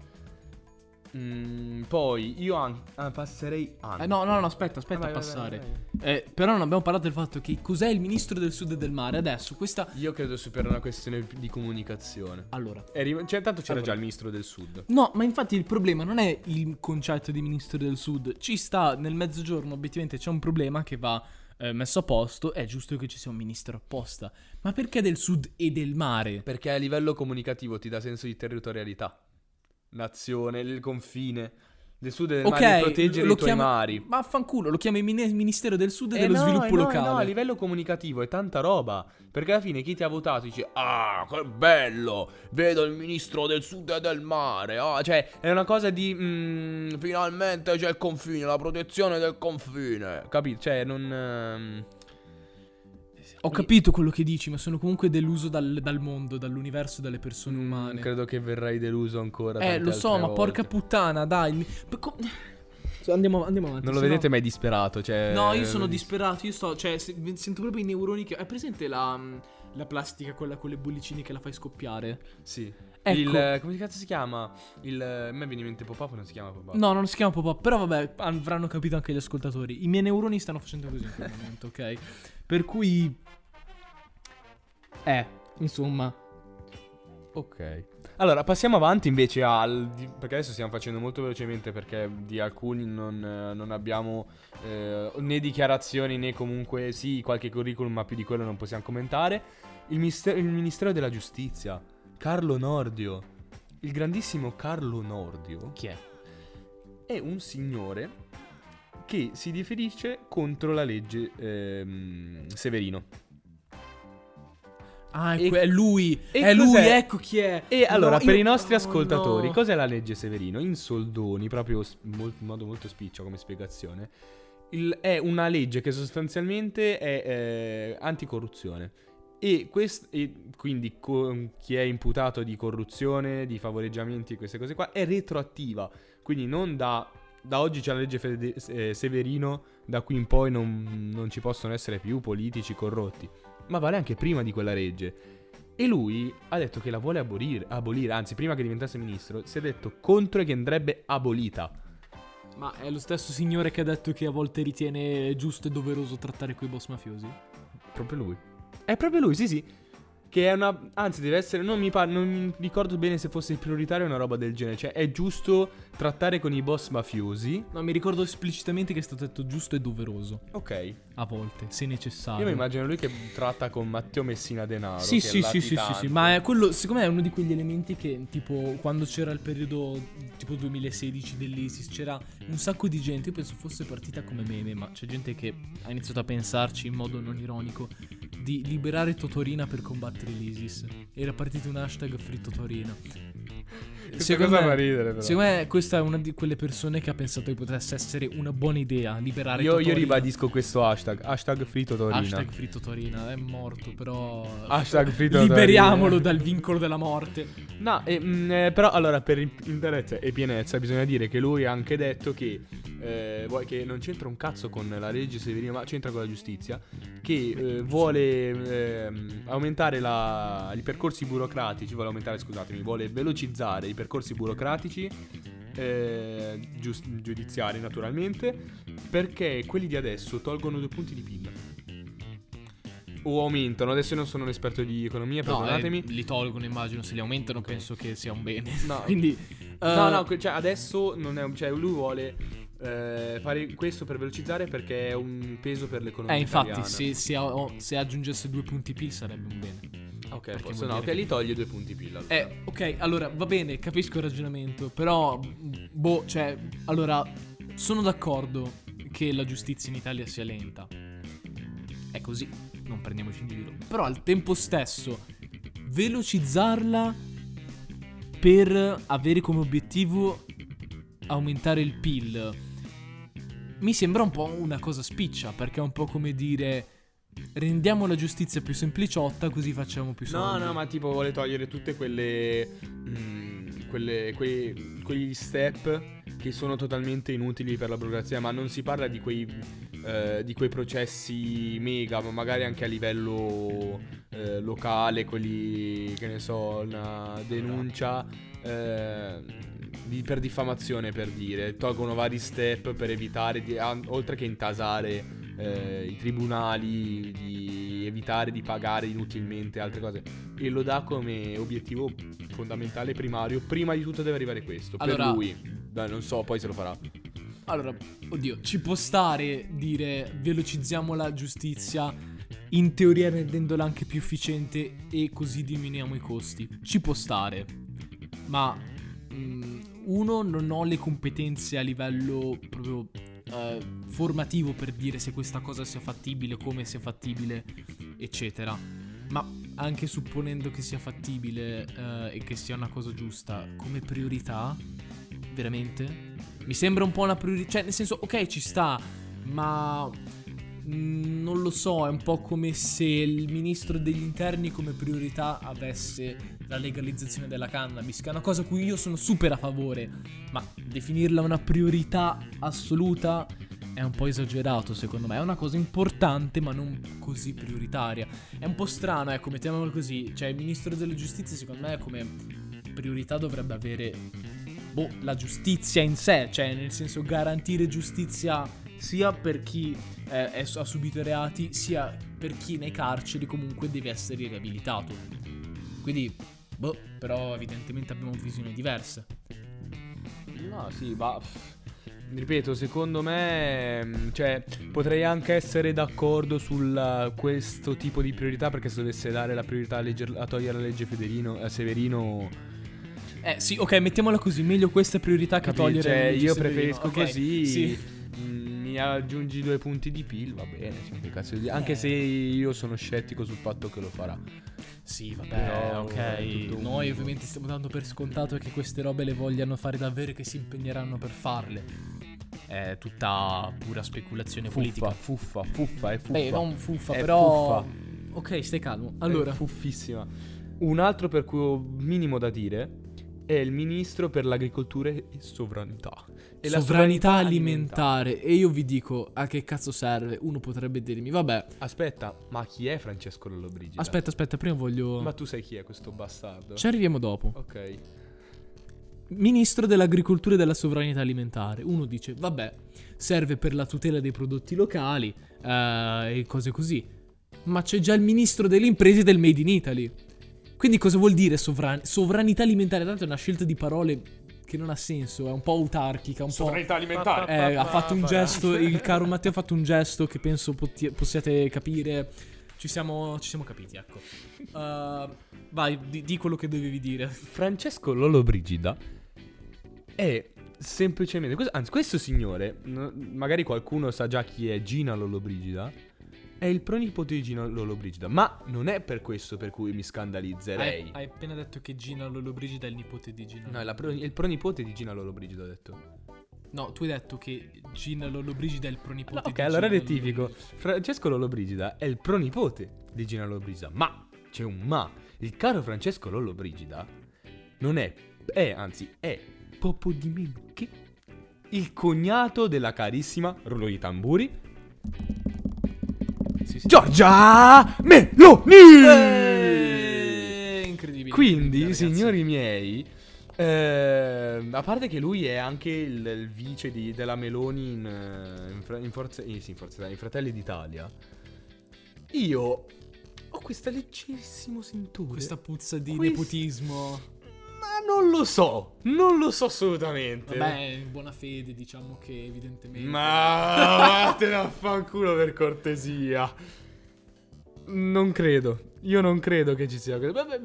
Mm, poi, io an- ah, passerei anche... Eh, no, no, no, aspetta, aspetta Vai, a passare. vai, vai. Eh, però non abbiamo parlato del fatto che cos'è il ministro del sud e del mare. Adesso, questa. Io credo sia per una questione di comunicazione. Allora. Arri- cioè, tanto c'era Allora. già il ministro del sud. No, ma infatti il problema non è il concetto di ministro del sud. Ci sta nel mezzogiorno, obiettivamente c'è un problema che va eh, messo a posto. È giusto che ci sia un ministro apposta. Ma perché del sud e del mare? Perché a livello comunicativo ti dà senso di territorialità. Nazione, il confine. Del sud del Ok, mare, proteggere lo i tuoi chiama- mari. Ma fanculo, lo chiami mini- Ministero del Sud e Eh dello no, Sviluppo eh no, Locale. no, a livello comunicativo è tanta roba. Perché alla fine chi ti ha votato dice: Ah, che bello! Vedo il ministro del sud e del mare. Ah, cioè, è una cosa di. mm, finalmente c'è il confine, la protezione del confine. Capito? Cioè, non. Ho capito quello che dici, ma sono comunque deluso dal, dal mondo, dall'universo, dalle persone mm, umane. credo che verrai deluso ancora. Eh, tante lo so, altre ma volte. porca puttana, dai. co- Andiamo, andiamo avanti. Non lo no- vedete, ma è disperato. Cioè, No, io sono lo dis- disperato. Io sto. Cioè, se- sento proprio i neuroni che. Hai presente la. mm, la plastica, quella con le bollicine che la fai scoppiare. Sì. Ecco. Il, come cazzo si chiama? Il, a me viene in mente pop-up, non si chiama pop-up. No, non si chiama pop-up, però vabbè, avranno capito anche gli ascoltatori. I miei neuroni stanno facendo così in quel momento, ok? Per cui... Eh, insomma... Ok. Allora, passiamo avanti invece al... Perché adesso stiamo facendo molto velocemente perché di alcuni non, eh, non abbiamo eh, né dichiarazioni né comunque sì qualche curriculum, ma più di quello non possiamo commentare. Il, mister- il Ministero della Giustizia, Carlo Nordio, il grandissimo Carlo Nordio, Chi è? è un signore che si riferisce contro la legge ehm, Severino. Ah, è, E- è lui! è lui, ecco chi è! E allora, No, per io- i nostri oh, ascoltatori, no. cos'è la legge Severino? In soldoni, proprio in modo molto spiccio come spiegazione, il- è una legge che sostanzialmente è eh, anticorruzione. E, quest- e quindi co- chi è imputato di corruzione, di favoreggiamenti e queste cose qua è retroattiva. Quindi non da, da oggi c'è la legge Fede- eh, Severino, da qui in poi non, non ci possono essere più politici corrotti. Ma vale anche prima di quella legge. E lui ha detto che la vuole abolire, abolire, anzi prima che diventasse ministro si è detto contro e che andrebbe abolita. Ma è lo stesso signore che ha detto che a volte ritiene giusto e doveroso trattare quei boss mafiosi? Proprio lui. È proprio lui, sì sì. Che è una... Anzi deve essere... Non mi, par- non mi ricordo bene se fosse prioritario o una roba del genere. Cioè è giusto trattare con i boss mafiosi. No, mi ricordo esplicitamente che è stato detto giusto e doveroso. Ok. A volte, se necessario. Io mi immagino lui che tratta con Matteo Messina Denaro. Sì, sì, sì, sì, sì, sì, ma è quello, secondo me è uno di quegli elementi che, tipo, quando c'era il periodo, tipo 2016 dell'ISIS, c'era un sacco di gente, io penso fosse partita come meme, ma c'è gente che ha iniziato a pensarci in modo non ironico, di liberare Totorina per combattere l'ISIS. Era partito un hashtag free Totorina. Questa cosa fa ridere però. secondo me questa è una di quelle persone che ha pensato che potesse essere una buona idea, liberare Io, io Totorina. ribadisco questo hashtag. Hashtag free Totorina. Hashtag free Totorina, è morto, però... Hashtag free Totorina. Liberiamolo dal vincolo della morte. No, mm, eh, però allora per in- interezza e pienezza bisogna dire che lui ha anche detto che, eh, vuoi- che non c'entra un cazzo con la legge Severino, ma c'entra con la giustizia, che eh, vuole ehm, aumentare la- i percorsi burocratici, vuole aumentare, scusatemi, vuole velocizzare i percorsi burocratici eh, gius- giudiziari naturalmente, perché quelli di adesso tolgono due punti di PIL. O aumentano, adesso io non sono un esperto di economia, perdonatemi. li tolgono, immagino. Se li aumentano, penso che sia un bene. No. Quindi, No, eh, no, que- cioè adesso non è un- cioè lui vuole eh, fare questo per velocizzare perché è un peso per l'economia Eh, infatti, se, se, a- se aggiungesse due punti PIL sarebbe un bene. Ok, vuol no, ok, che- li toglie due punti PIL. allora. Eh, ok, allora va bene, capisco il ragionamento. Però, boh, cioè, allora, sono d'accordo che la giustizia in Italia sia lenta. È così, non prendiamoci in giro. Però al tempo stesso, velocizzarla per avere come obiettivo aumentare il PIL mi sembra un po' una cosa spiccia, perché è un po' come dire rendiamo la giustizia più sempliciotta così facciamo più No, soldi. no, ma tipo vuole togliere tutte quelle. mm, quelle quei, quegli step che sono totalmente inutili per la burocrazia. Ma non si parla di quei. Eh, di quei processi mega, ma magari anche a livello eh, locale, quelli che ne so, una denuncia eh, di- per diffamazione per dire. Tolgono vari step per evitare, di, an- oltre che intasare eh, i tribunali, di evitare di pagare inutilmente altre cose. E lo dà come obiettivo fondamentale primario. Prima di tutto deve arrivare questo. Allora- per lui. Dai, non so, poi se lo farà. Allora, oddio, ci può stare dire velocizziamo la giustizia, in teoria rendendola anche più efficiente e così diminuiamo i costi. Ci può stare. Ma mm, uno non ho le competenze a livello proprio eh, formativo per dire se questa cosa sia fattibile, come sia fattibile, eccetera. Ma anche supponendo che sia fattibile eh, e che sia una cosa giusta, come priorità, veramente? Mi sembra un po' una priorità. Cioè, nel senso, ok, ci sta, ma. non lo so, è un po' come se il ministro degli interni come priorità avesse la legalizzazione della cannabis, che è una cosa a cui io sono super a favore, ma definirla una priorità assoluta è un po' esagerato secondo me. È una cosa importante ma non così prioritaria. È un po' strano, ecco, mettiamolo così. Cioè il ministro della giustizia secondo me come priorità dovrebbe avere boh, la giustizia in sé, cioè nel senso garantire giustizia sia per chi eh, è- ha subito reati, sia per chi nei carceri comunque deve essere riabilitato. Quindi, boh, però evidentemente abbiamo visioni diverse. No, sì, ma ripeto, secondo me, mm, cioè, potrei anche essere d'accordo su questo tipo di priorità perché se dovesse dare la priorità a, legger- a togliere la legge Federino, a Severino, Eh sì, ok, mettiamola così, meglio questa priorità che togliere Cioè, io preferisco ok, così. Sì. mm, Mi aggiungi due punti di PIL, va bene, cazzo di- anche Eh. se io sono scettico sul fatto che lo farà. Sì, vabbè, Però è ok. Noi ovviamente stiamo dando per scontato che queste robe le vogliano fare davvero e che si impegneranno per farle. È tutta pura speculazione politica. Fuffa, fuffa, fuffa, è fuffa. Beh, non fuffa, È però. fuffa. Ok, stai calmo. Allora, Allora, fuffissima. Un altro per cui ho minimo da dire è il ministro per l'agricoltura e sovranità. E la sovranità alimentare. E io vi dico a che cazzo serve. Uno potrebbe dirmi, vabbè, Aspetta, ma chi è Francesco Lollobrigida? aspetta, aspetta, prima voglio. Ma tu sai chi è questo bastardo? Ci arriviamo dopo. Ok. Ministro dell'agricoltura e della sovranità alimentare. Uno dice, vabbè, serve per la tutela dei prodotti locali eh, e cose così. Ma c'è già il ministro delle imprese del Made in Italy. Quindi cosa vuol dire sovran- sovranità alimentare? Tanto è una scelta di parole che non ha senso, è un po' autarchica, un po'... alimentare. Eh, ha fatto un gesto, il caro Matteo ha fatto un gesto che penso potti- possiate capire. Ci siamo, ci siamo capiti, ecco. Uh, vai, di, di quello che dovevi dire. Francesco Lollobrigida è semplicemente... questo- Anzi, questo signore, no- magari qualcuno sa già chi è Gina Lollobrigida, è il pronipote di Gina Lollobrigida. Ma non è per questo per cui mi scandalizzerei. Hai, hai appena detto che Gina Lollobrigida è il nipote di Gina. No, è pro- il pronipote di Gina Lollobrigida, ho detto. No, tu hai detto che Gina Lollobrigida è il pronipote No, ok, di allora Gina rettifico. Lollobrigida. Francesco Lollobrigida è il pronipote di Gina Lollobrigida. Ma, c'è un ma. Il caro Francesco Lollobrigida non è, è, anzi, è poco di meno che il cognato della carissima, rullo di tamburi, Sì, sì. Giorgia Meloni! Eh, incredibile. Quindi, incredibile, ragazzi. signori miei, eh, a parte che lui è anche il, il vice di- della Meloni in, eh, in, in Forza, eh, sì, in Forza Italia, in Fratelli d'Italia, io ho questa leggerissimo sentore. Questa puzza di Quest- nepotismo. Ma non lo so, non lo so assolutamente. Vabbè, in buona fede, diciamo che evidentemente. Ma vattene a fanculo per cortesia. Non credo. Io non credo che ci sia. Vabbè,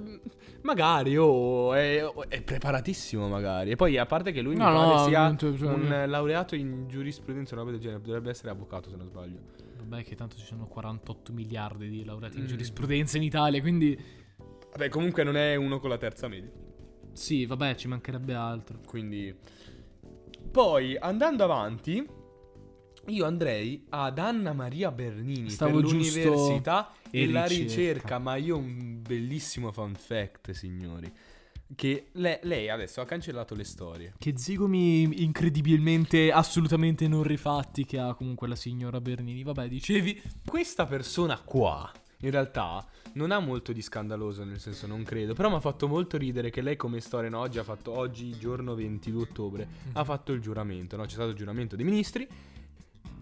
magari, oh, è, è preparatissimo magari. E poi, a parte che lui No, mi pare no, sia non un laureato in giurisprudenza, una roba del genere. Dovrebbe essere avvocato, se non sbaglio. Vabbè, che tanto ci sono 48 miliardi di laureati in Mm. giurisprudenza in Italia, quindi. Vabbè, comunque non è uno con la terza media. Sì, vabbè, ci mancherebbe altro. Quindi... Poi, andando avanti, io andrei ad Anna Maria Bernini Stavo per l'università e, e la ricerca. ricerca. Ma io ho un bellissimo fun fact, signori. Che le- lei adesso ha cancellato le storie. Che zigomi incredibilmente, assolutamente non rifatti che ha comunque la signora Bernini. Vabbè, dicevi. Questa persona qua, in realtà, non ha molto di scandaloso, nel senso non credo. Però mi ha fatto molto ridere che lei come storia, no, oggi ha fatto, oggi giorno 22 ottobre, ha fatto il giuramento, no? C'è stato il giuramento dei ministri.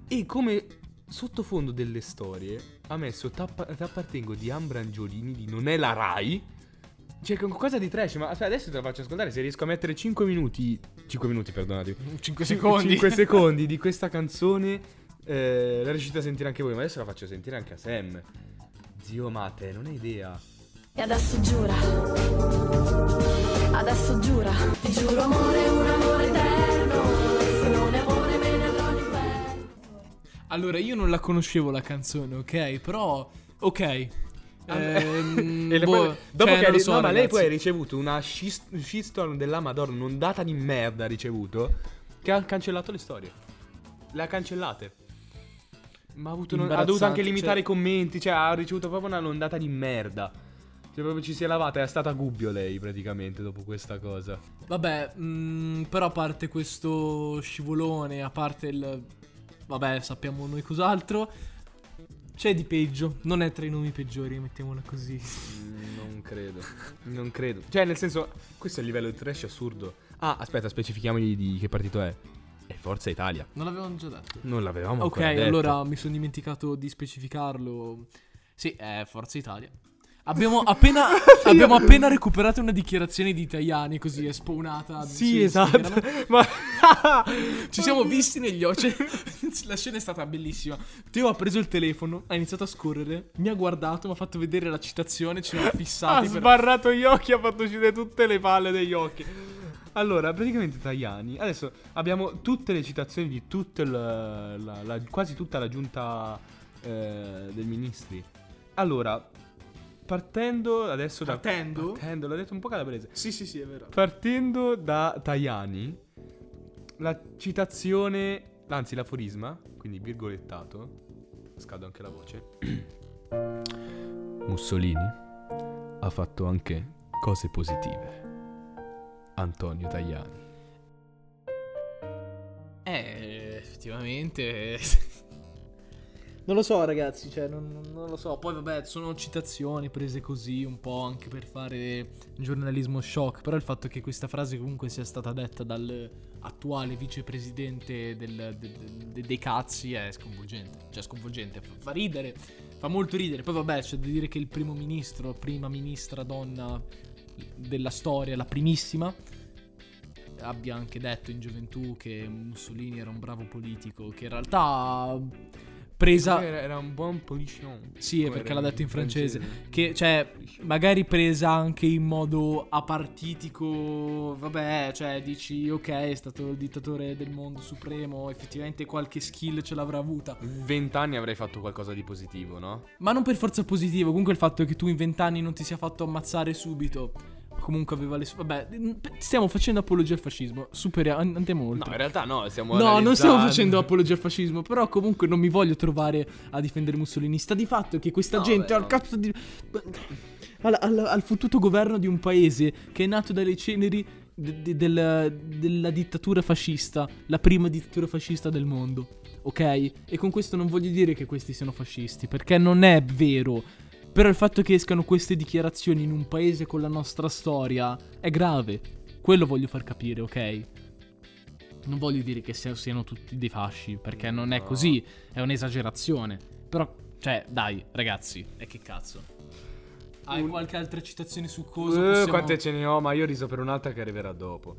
E come sottofondo delle storie ha messo T'appa- T'appartengo di Ambra Angiolini di Non è la Rai. Cioè, qualcosa di trash, ma aspetta, adesso te la faccio ascoltare. Se riesco a mettere 5 minuti. 5 minuti, perdonatemi. 5 5 secondi di questa canzone. eh, la riuscite a sentire anche voi, ma adesso la faccio sentire anche a Sam. Zio Mate, non hai idea. E adesso giura, adesso giura, ti giuro amore, un amore eterno, se non è amore me ne andrò all'inferno. Allora, io non la conoscevo la canzone, ok? Però, ok. Ehm, E le- boh, poi- dopo cioè, che lo so, no, ma lei poi ha ricevuto una shist- shitstorm della Madonna, un'ondata di merda ha ricevuto, che ha cancellato le storie. Le ha cancellate. Ma ha, avuto, ha dovuto anche limitare cioè- i commenti, cioè ha ricevuto proprio un'ondata di merda. Cioè proprio ci si è lavata, è stata gubbio lei praticamente dopo questa cosa. Vabbè, mm, però a parte questo scivolone, a parte il... vabbè, sappiamo noi cos'altro. C'è di peggio, non è tra i nomi peggiori, mettiamola così. Mm, Non credo. Non credo. Cioè, nel senso, questo è il livello di trash assurdo. Ah, aspetta, specifichiamogli di che partito è. È Forza Italia. Non l'avevamo già detto. Non l'avevamo Ok, ancora detto. allora mi sono dimenticato di specificarlo. Sì, è Forza Italia. Abbiamo appena, abbiamo appena recuperato una dichiarazione di Tajani, così è spawnata. Sì, esatto. Ma Ci siamo visti negli occhi. la scena è stata bellissima. Teo ha preso il telefono, ha iniziato a scorrere, mi ha guardato, mi ha fatto vedere la citazione, ci siamo ha fissati. per- sbarrato gli occhi, ha fatto uscire tutte le palle degli occhi. Allora, praticamente Tajani. Adesso abbiamo tutte le citazioni di tutta la, la- la- quasi tutta la giunta eh, dei ministri. Allora, partendo adesso da. Partendo? Partendo, l'ho detto un po' calabrese. Sì, sì, sì, è vero. Partendo da Tajani, la citazione, anzi l'aforisma, quindi virgolettato, scaldo anche la voce. Mussolini ha fatto anche cose positive. Antonio Tajani. Eh, effettivamente. Non lo so, ragazzi, cioè, non, non- lo so. Poi, vabbè, sono citazioni prese così un po' anche per fare giornalismo shock. Però il fatto che questa frase comunque sia stata detta dal attuale vicepresidente del- de- de- dei cazzi è sconvolgente. Cioè, sconvolgente. Fa, fa ridere, fa molto ridere. Poi, vabbè, c'è da dire che il primo ministro, prima ministra donna della storia, la primissima, abbia anche detto in gioventù che Mussolini era un bravo politico, che in realtà presa Era, un buon polition. Sì, perché l'ha detto in francese. che cioè magari presa anche in modo apartitico, vabbè, cioè dici ok, è stato il dittatore del mondo supremo, effettivamente qualche skill ce l'avrà avuta. In Vent'anni avrei fatto qualcosa di positivo, no? Ma non per forza positivo, comunque il fatto che tu in vent'anni non ti sia fatto ammazzare subito. Comunque aveva le sue. Vabbè, stiamo facendo apologia al fascismo. Superiamo, andiamo oltre. No, in realtà no, stiamo No, non stiamo analizzando. facendo apologia al fascismo, però comunque non mi voglio trovare a difendere Mussolini. Sta di fatto che questa No, gente beh, al no. cazzo di... Al, al, al fottuto governo di un paese che è nato dalle ceneri de- de- del- della dittatura fascista, la prima dittatura fascista del mondo, ok? E con questo non voglio dire che questi siano fascisti, perché non è vero. Però il fatto che escano queste dichiarazioni in un paese con la nostra storia è grave. Quello voglio far capire, ok? Non voglio dire che sia- siano tutti dei fasci, perché non è così, è un'esagerazione. Però, cioè, dai, ragazzi, e che cazzo? Hai Un- qualche altra citazione su cosa? Possiamo- Quante ce ne ho, ma io riso per un'altra che arriverà dopo.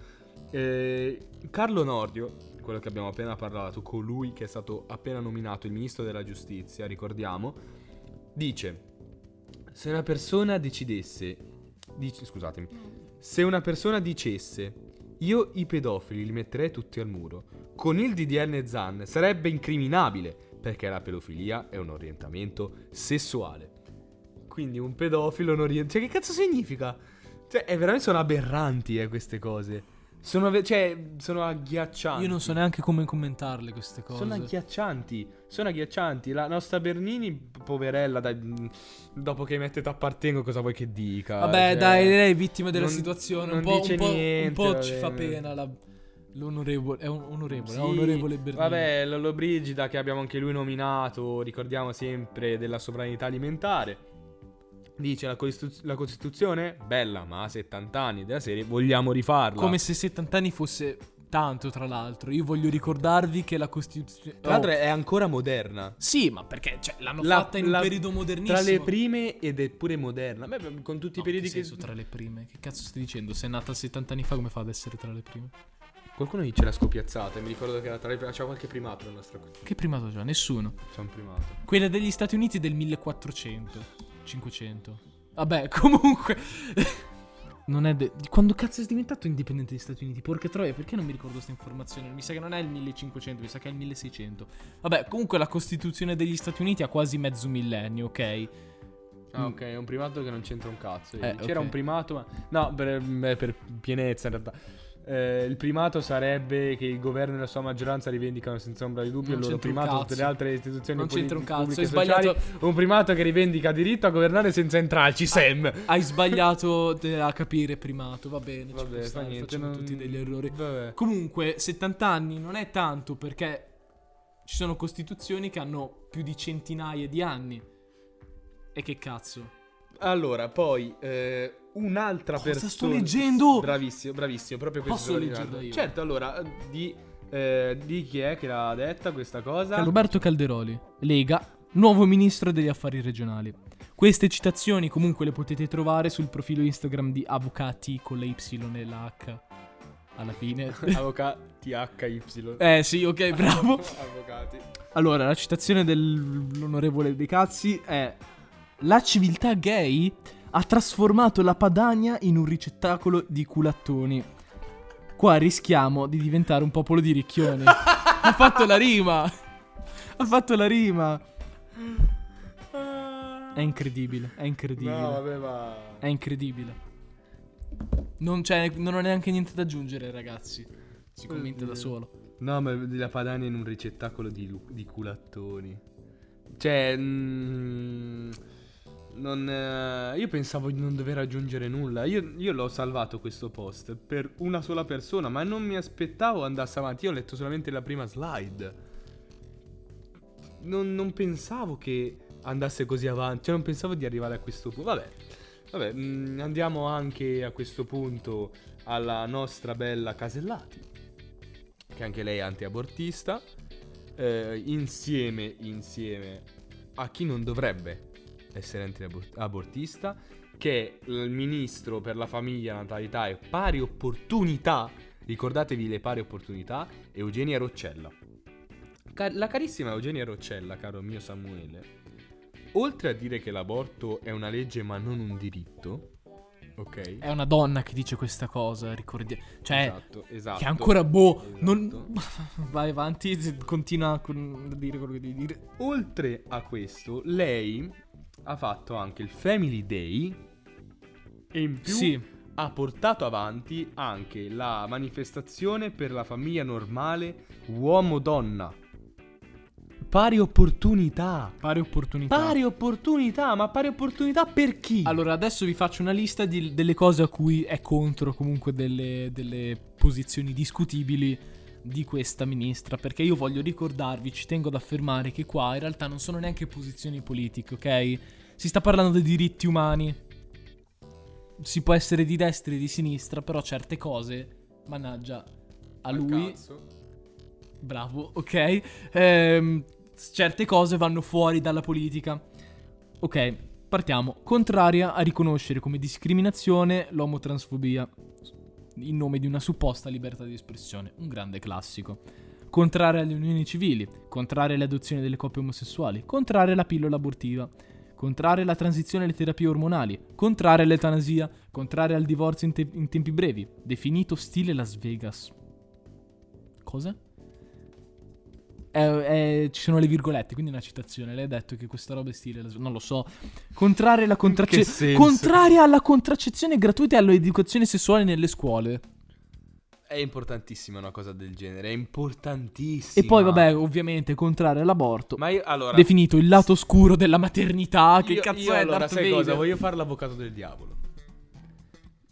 Eh, Carlo Nordio, quello che abbiamo appena parlato, colui che è stato appena nominato il ministro della giustizia, ricordiamo, dice: Se una persona decidesse. dice- scusatemi. Se una persona dicesse. Io i pedofili li metterei tutti al muro. Con il DDN Zan sarebbe incriminabile. Perché la pedofilia è un orientamento sessuale. Quindi un pedofilo non rientra. Cioè, che cazzo significa? Cioè, è veramente sono aberranti, eh, queste cose. Sono, ve- cioè, sono agghiaccianti. Io non so neanche come commentarle queste cose. Sono agghiaccianti. Sono agghiaccianti. La nostra Bernini, poverella, dai, dopo che mette t'appartengo, cosa vuoi che dica? Vabbè, Cioè, dai, lei è vittima della non- situazione. un po', un po', un niente, po' va ci fa pena. la- l'onorevole. È un onorevole. Sì, è onorevole Bernini. Vabbè, Lollo Brigida, che abbiamo anche lui nominato, ricordiamo sempre della sovranità alimentare. Dice la, Costitu- la Costituzione, bella, ma a 70 anni della serie, vogliamo rifarla. Come se 70 anni fosse tanto, tra l'altro. Io voglio ricordarvi che la Costituzione. Tra l'altro Oh, è ancora moderna. Sì, ma perché cioè, l'hanno La- fatta in la- un periodo modernissimo. Tra le prime ed è pure moderna. Beh, con tutti No, i periodi che che... senso tra le prime? Che cazzo stai dicendo? Se è nata 70 anni fa, come fa ad essere tra le prime? Qualcuno dice la scopiazzata e mi ricordo che era tra le prime... C'è qualche primato nella nostra... Che primato c'ha? Nessuno. C'è un primato. Quella degli Stati Uniti è del 1400. 500. Vabbè, comunque. non è. de- di Quando cazzo è diventato indipendente degli Stati Uniti? Porca troia, perché non mi ricordo questa informazione? Mi sa che non è il 1500, mi sa che è il 1600. Vabbè, comunque la Costituzione degli Stati Uniti ha quasi mezzo millennio, ok? Ah, ok, è un primato che non c'entra un cazzo. Eh, C'era ok. un primato, ma. No, per, per pienezza in realtà. Eh, il primato sarebbe che il governo e la sua maggioranza rivendicano senza ombra di dubbio Non il loro primato tutte le altre istituzioni Non c'entra un cazzo, hai pubbliche sbagliato. Un primato che rivendica diritto a governare senza entrarci, Sam. Hai sbagliato te- a capire primato, va bene. Vabbè, fa stare, niente. non- tutti degli errori. Vabbè. Comunque, 70 anni non è tanto perché Ci sono costituzioni che hanno più di centinaia di anni. E che cazzo? Allora, poi eh, un'altra Cosa persona. sto leggendo? Bravissimo, bravissimo. Proprio questo Posso leggerla io? Certo, allora, di, eh, di chi è che l'ha detta questa cosa? Roberto Calderoli, Lega, nuovo ministro degli affari regionali. Queste citazioni comunque le potete trovare sul profilo Instagram di Avvocati con la Y e la H alla fine. Avvocati HY. eh sì, ok, bravo. Avvocati. Allora, la citazione dell'onorevole De Cazzi è La civiltà gay ha trasformato la Padania in un ricettacolo di culattoni. Qua rischiamo di diventare un popolo di ricchioni. ha fatto la rima. Ha fatto la rima. È incredibile, è incredibile. No, vabbè, ma. È incredibile. Non, c'è, non ho neanche niente da aggiungere, ragazzi. Si commenta da solo. No, ma la Padania in un ricettacolo di, di culattoni. Cioè, mm, non, eh, io pensavo di non dover aggiungere nulla. Io, io l'ho salvato questo post per una sola persona, ma non mi aspettavo andasse avanti. Io ho letto solamente la prima slide. Non, non pensavo che andasse così avanti. Cioè, non pensavo di arrivare a questo punto. Vabbè. Vabbè, mm, andiamo anche a questo punto alla nostra bella Casellati, che anche lei è antiabortista, eh, insieme, insieme a chi non dovrebbe essere antiabortista, che è il ministro per la famiglia, natalità e pari opportunità, ricordatevi le pari opportunità, Eugenia Roccella. Ca- la carissima Eugenia Roccella, caro mio Samuele, oltre a dire che l'aborto è una legge ma non un diritto, ok? È una donna che dice questa cosa, ricordi. Cioè, esatto, esatto. che ancora boh. Esatto. Non... Vai avanti, continua con- a dire quello che devi dire. Oltre a questo, lei ha fatto anche il Family Day e in più Sì, ha portato avanti anche la manifestazione per la famiglia normale uomo-donna. Pari opportunità. pari opportunità. Pari opportunità, ma pari opportunità per chi? Allora, adesso vi faccio una lista di- delle cose a cui è contro, comunque delle, delle posizioni discutibili di questa ministra. Perché io voglio ricordarvi, ci tengo ad affermare che qua in realtà non sono neanche posizioni politiche, ok? Si sta parlando dei diritti umani. Si può essere di destra e di sinistra, però certe cose, mannaggia, a Al lui cazzo. Bravo, ok. Ehm, certe cose vanno fuori dalla politica. Ok, partiamo. Contraria a riconoscere come discriminazione l'omotransfobia in nome di una supposta libertà di espressione. Un grande classico. Contraria alle unioni civili. Contraria alle adozioni delle coppie omosessuali. Contraria alla pillola abortiva. Contraria alla transizione alle terapie ormonali. Contraria all'eutanasia. Contraria al divorzio in, te- in tempi brevi. Definito stile Las Vegas. Cosa? Eh, eh, ci sono le virgolette, quindi è una citazione. Lei ha detto che questa roba è stile. Non lo so. Contraria alla, contracce- che contraria alla contraccezione gratuita e all'educazione sessuale nelle scuole. È importantissima una cosa del genere, è importantissima. E poi, vabbè, ovviamente, contraria all'aborto. Ma io, allora... Definito il lato oscuro della maternità. Che io, cazzo io è allora, Darth sai Vader? cosa? Voglio fare l'avvocato del diavolo.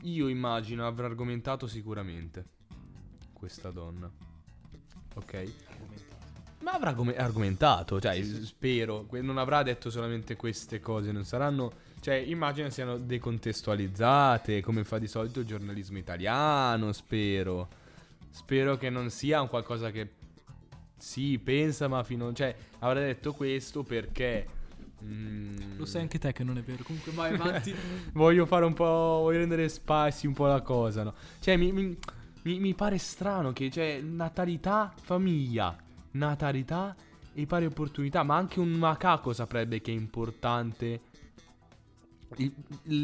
Io immagino avrà argomentato sicuramente questa donna. Ok? Ma avrà come- argomentato, cioè, s- spero. Que- Non avrà detto solamente queste cose, non saranno... Cioè, immagino siano decontestualizzate, come fa di solito il giornalismo italiano, spero. Spero che non sia un qualcosa che... Sì, pensa, ma fino... Cioè, avrà detto questo perché... mm, Lo sai anche te che non è vero. Comunque, vai avanti. voglio fare un po'. Voglio rendere spicy un po' la cosa, no? Cioè, mi- mi- mi pare strano che, cioè, natalità, famiglia, natalità e pari opportunità. Ma anche un macaco saprebbe che è importante il-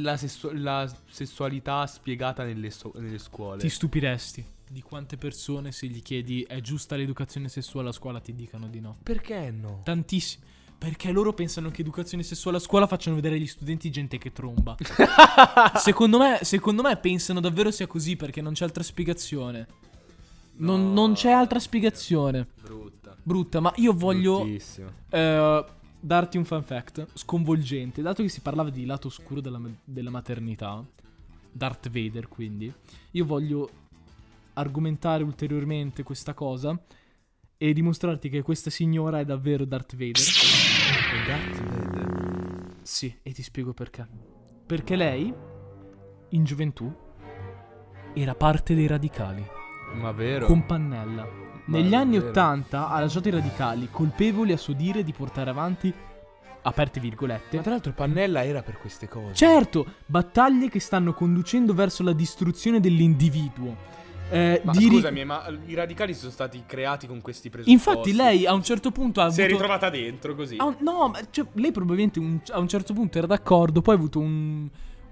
la, sessu- la sessualità spiegata nelle, so- nelle scuole. Ti stupiresti di quante persone, se gli chiedi è giusta l'educazione sessuale a scuola, ti dicano di no. Perché no? Tantissimi. Perché loro pensano che educazione sessuale a scuola facciano vedere agli studenti gente che tromba. secondo, me, secondo me pensano davvero sia così perché non c'è altra spiegazione. Non, non c'è altra spiegazione. Brutta. Brutta, ma io voglio eh, darti un fun fact sconvolgente. Dato che si parlava di lato oscuro della, della maternità, Darth Vader quindi, io voglio argomentare ulteriormente questa cosa e dimostrarti che questa signora è davvero Darth Vader. E Darth Vader. Sì, e ti spiego perché. Perché lei, in gioventù, era parte dei radicali, Ma vero? con Pannella. Negli Ma anni vero. Ottanta ha lasciato i radicali, colpevoli a suo dire di portare avanti, aperte virgolette, Ma tra l'altro Pannella era per queste cose. Certo, battaglie che stanno conducendo verso la distruzione dell'individuo. Eh, Ma di scusami, ma i radicali sono stati creati con questi presupposti. Infatti lei a un certo punto ha si è avuto... ritrovata dentro così. un- no, ma cioè, lei probabilmente un- a un certo punto era d'accordo, poi ha avuto un...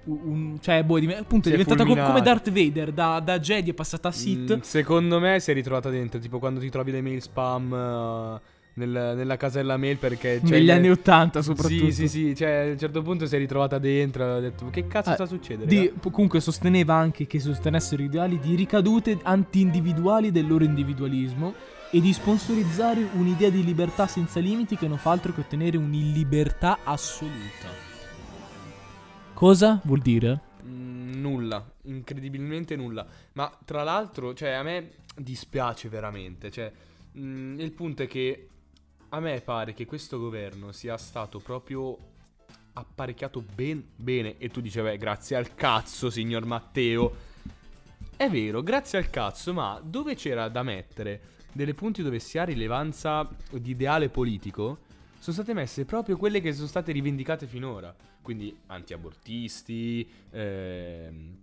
un- cioè, boh, è div- appunto è Si è diventata co- come fulminata. Darth Vader, da, da Jedi è passata a Sith. Mm, secondo me si è ritrovata dentro, tipo quando ti trovi le mail spam eh, nel- nella casella mail perché c'è negli anni Ottanta soprattutto. Sì, sì, sì, cioè a un certo punto si è ritrovata dentro, ha detto che cazzo Ah, sta succedendo? Di- comunque sosteneva anche che sostenessero ideali di ricadute anti-individuali del loro individualismo e di sponsorizzare un'idea di libertà senza limiti che non fa altro che ottenere un'illibertà assoluta. Cosa vuol dire? Mm, nulla, incredibilmente nulla. Ma tra l'altro, cioè, a me dispiace veramente. Cioè, mm, il punto è che a me pare che questo governo sia stato proprio apparecchiato ben bene. E tu dicevi, grazie al cazzo, signor Matteo. È vero, grazie al cazzo, ma dove c'era da mettere delle punti dove si ha rilevanza di ideale politico, sono state messe proprio quelle che sono state rivendicate finora. Quindi anti-abortisti, ehm,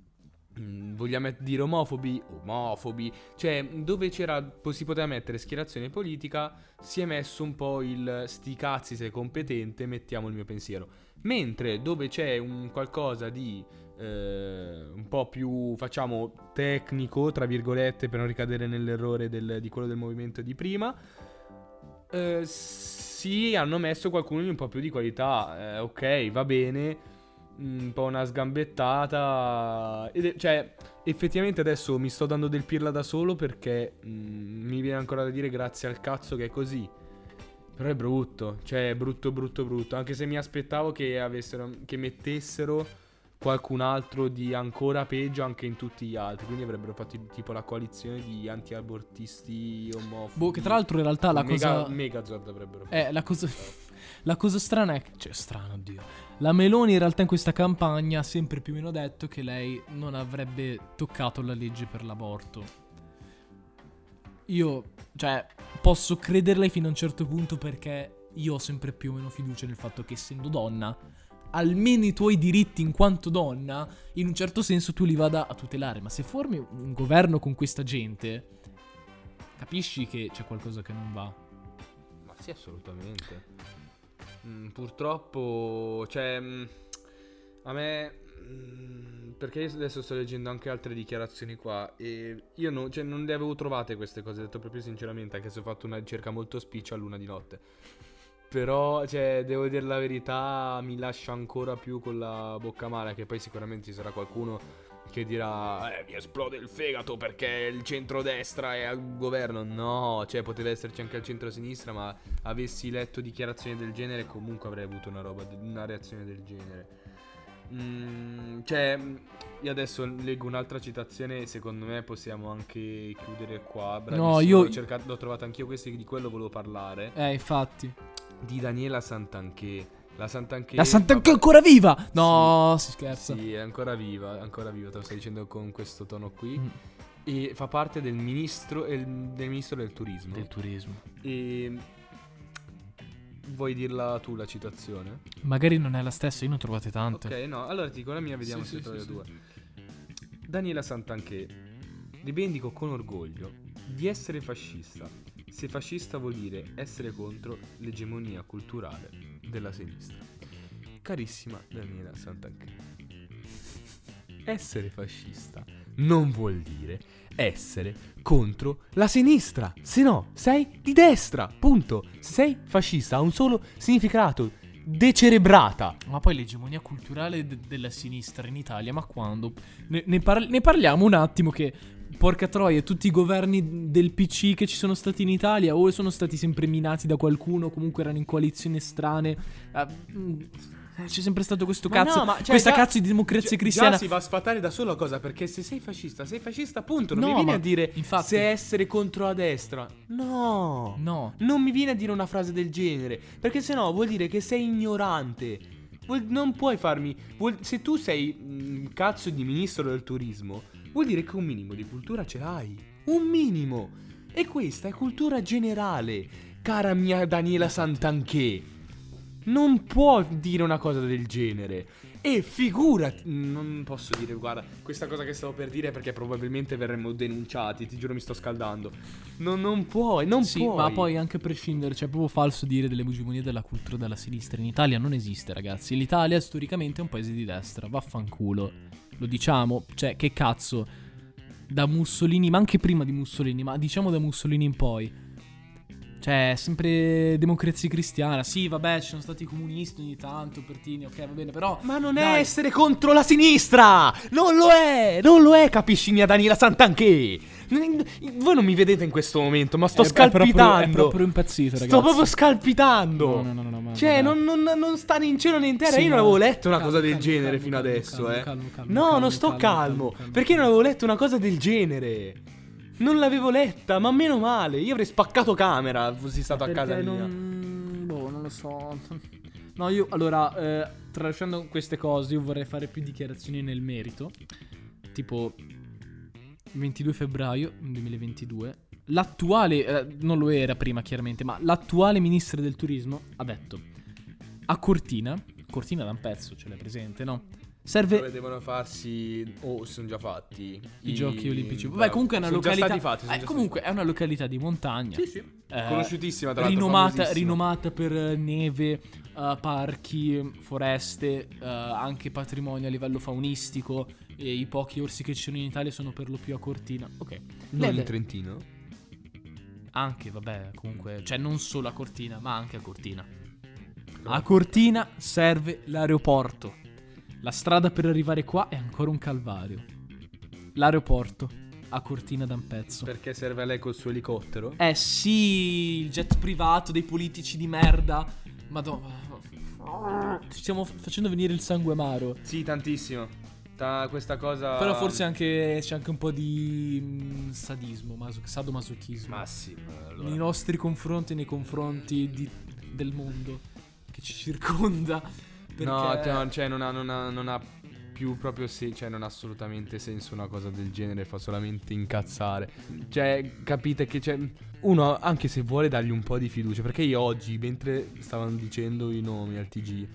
mm, vogliamo dire omofobi, omofobi, cioè dove c'era, si poteva mettere schierazione politica, si è messo un po' il sti cazzi sei competente, mettiamo il mio pensiero. Mentre dove c'è un qualcosa di eh, un po' più, facciamo, tecnico, tra virgolette, per non ricadere nell'errore del- di quello del movimento di prima, eh, sì, hanno messo qualcuno di un po' più di qualità. Eh, ok, va bene. Un po' una sgambettata. Ed cioè, effettivamente adesso mi sto dando del pirla da solo perché mm, mi viene ancora da dire grazie al cazzo che è così. Però è brutto, cioè è brutto, brutto, brutto. Anche se mi aspettavo che avessero, che mettessero qualcun altro di ancora peggio anche in tutti gli altri. Quindi avrebbero fatto tipo la coalizione di anti-abortisti omofobi. Boh, che tra l'altro in realtà la mega, cosa... Megazord avrebbero fatto. Eh, la cosa... La cosa strana è che... Cioè, strano, oddio. La Meloni in realtà in questa campagna ha sempre più o meno detto che lei non avrebbe toccato la legge per l'aborto. Io, cioè, posso crederle fino a un certo punto perché io ho sempre più o meno fiducia nel fatto che essendo donna, almeno i tuoi diritti in quanto donna, in un certo senso tu li vada a tutelare. Ma se formi un governo con questa gente, capisci che c'è qualcosa che non va. Ma sì, assolutamente. Mm, purtroppo, cioè, mm, a me... mm, perché io adesso sto leggendo anche altre dichiarazioni qua e io no- cioè, non le avevo trovate queste cose, detto proprio sinceramente, anche se ho fatto una ricerca molto spiccia a luna di notte. Però, cioè, devo dire la verità, mi lascia ancora più con la bocca amara, che poi sicuramente ci sarà qualcuno che dirà eh, mi esplode il fegato perché il centrodestra è al governo. No, cioè poteva esserci anche al centro-sinistra, ma avessi letto dichiarazioni del genere comunque avrei avuto una roba, una reazione del genere. Mm, cioè, io adesso leggo un'altra citazione, secondo me possiamo anche chiudere qua. Bravissimo, io- l'ho, cercato, l'ho trovato anch'io, questi di quello volevo parlare. Eh, infatti. Di Daniela Santanché. La Santanché... La Santa vabbè, è ancora viva! No, si scherza. Sì, è ancora viva, ancora viva, te lo stai dicendo con questo tono qui. Mm. E fa parte del ministro, el- del ministro del turismo. Del turismo. E vuoi dirla tu la citazione? Magari non è la stessa, io ne ho trovate tante. Ok, no, allora ti dico la mia, vediamo Sì, se sì, trovi sì, due. Daniela Santanché. Rivendico con orgoglio di essere fascista. Se fascista vuol dire essere contro l'egemonia culturale della sinistra. Carissima Daniela Santanché. Essere fascista non vuol dire essere contro la sinistra. Se no, sei di destra. Punto. Se sei fascista ha un solo significato. Decerebrata. Ma poi l'egemonia culturale de- della sinistra in Italia, ma quando? Ne, ne par- ne parliamo un attimo che, porca troia, tutti i governi del PC che ci sono stati in Italia o sono stati sempre minati da qualcuno, o comunque erano in coalizioni strane. Mm, Eh, C'è sempre stato questo Ma cazzo. no, ma, cioè, questa già- cazzo di democrazia cristiana. Già si va a sfatare da solo cosa, perché se sei fascista, sei fascista, appunto. Non No, mi viene a dire infatti- se essere contro la destra. No. No. Non mi viene a dire una frase del genere. Perché sennò vuol dire che sei ignorante. Vuol- non puoi farmi. vuol- se tu sei un cazzo di ministro del turismo, vuol dire che un minimo di cultura ce l'hai. Un minimo. E questa è cultura generale, cara mia Daniela Santanché. Non può dire una cosa del genere. E figurati, non posso dire, guarda, questa cosa che stavo per dire è perché probabilmente verremo denunciati, ti giuro mi sto scaldando. Non, non puoi, non Sì, puoi. ma poi anche a prescindere, cioè è proprio falso dire delle egemonie della cultura della sinistra. In Italia non esiste, ragazzi. L'Italia storicamente è un paese di destra, vaffanculo. Lo diciamo, cioè che cazzo. Da Mussolini, ma anche prima di Mussolini, ma diciamo da Mussolini in poi. Cioè, sempre democrazia cristiana. Sì, vabbè, ci sono stati i comunisti ogni tanto, Pertini, ok, va bene, però... Ma non è Dai. essere contro la sinistra! Non lo è! Non lo è, capisci mia Daniela Santanché! Voi non mi vedete in questo momento, ma sto È- è proprio- scalpitando! È proprio impazzito, ragazzi. Sto proprio scalpitando! No, no, no, no, ma- Cioè, non, non, non sta né in cielo né in terra. Sì, Io non avevo letto una calmo, cosa del calmo, genere calmo, fino adesso, eh. no, non sto calmo. Perché non avevo letto una cosa del genere? Non l'avevo letta, ma meno male. Io avrei spaccato camera fossi stato a casa mia. non... Boh, non lo so. No, io allora, eh, tralasciando queste cose, io vorrei fare più dichiarazioni nel merito. Tipo 22 febbraio 2022. L'attuale, eh, non lo era prima chiaramente, ma l'attuale ministro del turismo ha detto a Cortina, Cortina da un pezzo, ce l'hai presente, no? Serve Dove devono farsi. Oh, sono già fatti. i giochi olimpici. Vabbè, comunque è una località. fatti, eh, comunque è una località di montagna. Sì, sì. eh, Conosciutissima, tra rinomata, rinomata per eh, neve, eh, parchi, foreste, eh, anche patrimonio a livello faunistico. E i pochi orsi che ci sono in Italia sono per lo più a Cortina. Ok. Non ha in Trentino? Anche, vabbè, comunque, cioè non solo a Cortina, ma anche a Cortina. A Cortina serve l'aeroporto. La strada per arrivare qua è ancora un calvario. L'aeroporto a Cortina da un pezzo. Perché serve a lei col suo elicottero? Eh sì, il jet privato dei politici di merda. Madonna. Ci stiamo facendo venire il sangue amaro. Sì, tantissimo. Ta- questa cosa. Però forse anche, c'è anche un po' di mm, sadismo, maso- sadomasochismo. Ma sì, ma allora- Nei nostri confronti nei confronti di- del mondo che ci circonda. Perché... No, cioè non ha, non ha- non ha più proprio se- cioè non ha assolutamente senso una cosa del genere, fa solamente incazzare. Cioè, capite che c'è uno anche se vuole dargli un po' di fiducia, perché io oggi mentre stavano dicendo i nomi al TG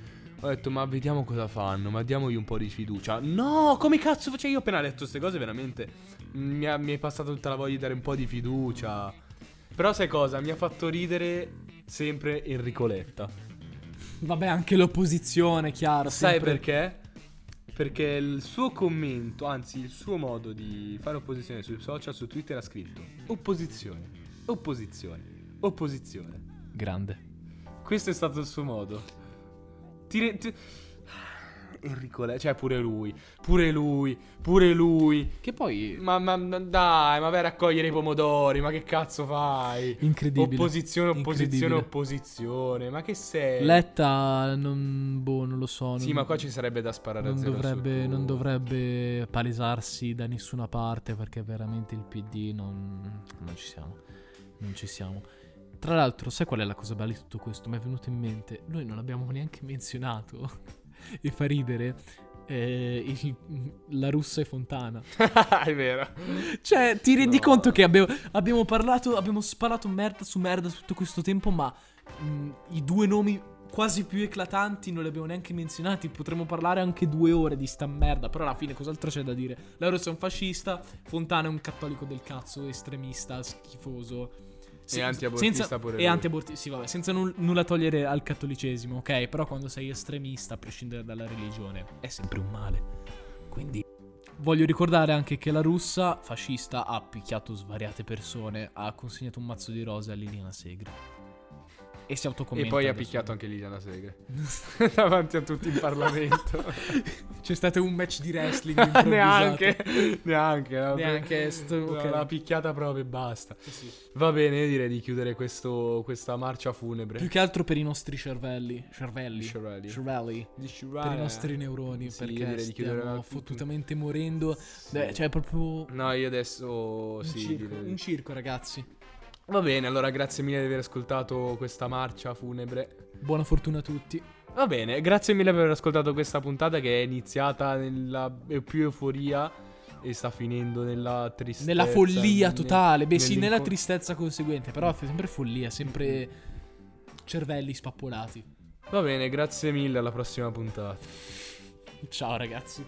ho detto ma vediamo cosa fanno, ma diamogli un po' di fiducia. No, come cazzo faccio io ho appena letto queste cose veramente mi, ha- mi è passata tutta la voglia di dare un po' di fiducia. Però sai cosa? Mi ha fatto ridere sempre Enrico Letta. Vabbè, anche l'opposizione, chiaro. Sai sempre- perché? Perché il suo commento, anzi il suo modo di fare opposizione sui social, su Twitter ha scritto opposizione, opposizione, opposizione. Grande. Questo è stato il suo modo. Ti re- ti- Enrico Le- cioè pure lui, pure lui, pure lui. Che poi... Ma, ma- dai, ma vai a raccogliere i pomodori, ma che cazzo fai? Incredibile. Opposizione, opposizione, Incredibile. opposizione, ma che sei? Letta, non, boh, non lo so. Sì, non- ma qua ci sarebbe da sparare a non zero dovrebbe, non dovrebbe palesarsi da nessuna parte perché veramente il PD non, non ci siamo. Non ci siamo. Tra l'altro, sai qual è la cosa bella di tutto questo? Mi è venuto in mente. Noi non abbiamo neanche menzionato. E fa ridere. eh, il- la russa e Fontana. è vero. Cioè, ti rendi No. conto che abbiamo, abbiamo parlato, abbiamo sparato merda su merda tutto questo tempo, ma mh, i due nomi quasi più eclatanti non li abbiamo neanche menzionati. Potremmo parlare anche due ore di sta merda, però alla fine cos'altro c'è da dire? La Rossa è un fascista, Fontana è un cattolico del cazzo, estremista, schifoso. E antiabortista senza- pure E lui. antiabortista, sì, vabbè, senza nul- nulla togliere al cattolicesimo, ok? Però quando sei estremista, a prescindere dalla religione, è sempre un male. Quindi Voglio ricordare anche che la russa fascista ha picchiato svariate persone, ha consegnato un mazzo di rose a Liliana Segre. E si E autocommenta. poi ha adesso. picchiato anche Liliana Segre. Davanti a tutti in Parlamento. C'è stato un match di wrestling neanche, neanche. Neanche sto- la- ok. La picchiata proprio e basta. Sì, sì. Va bene, io direi di chiudere questo, questa marcia funebre. Più che altro per i nostri cervelli. Cervelli. Cervelli. Cervelli. Di Per i nostri neuroni. Sì, perché direi di chiudere stiamo la- fottutamente morendo. Beh, cioè, proprio. No, io adesso Un, sì, circo, direi. un circo, ragazzi. Va bene, allora grazie mille di aver ascoltato questa marcia funebre. Buona fortuna a tutti. Va bene, grazie mille per aver ascoltato questa puntata che è iniziata nella più euforia e sta finendo nella tristezza. Nella follia totale. Beh, sì, nella tristezza conseguente. Però è sempre follia, sempre cervelli spappolati. Va bene, grazie mille, alla prossima puntata. Ciao, ragazzi.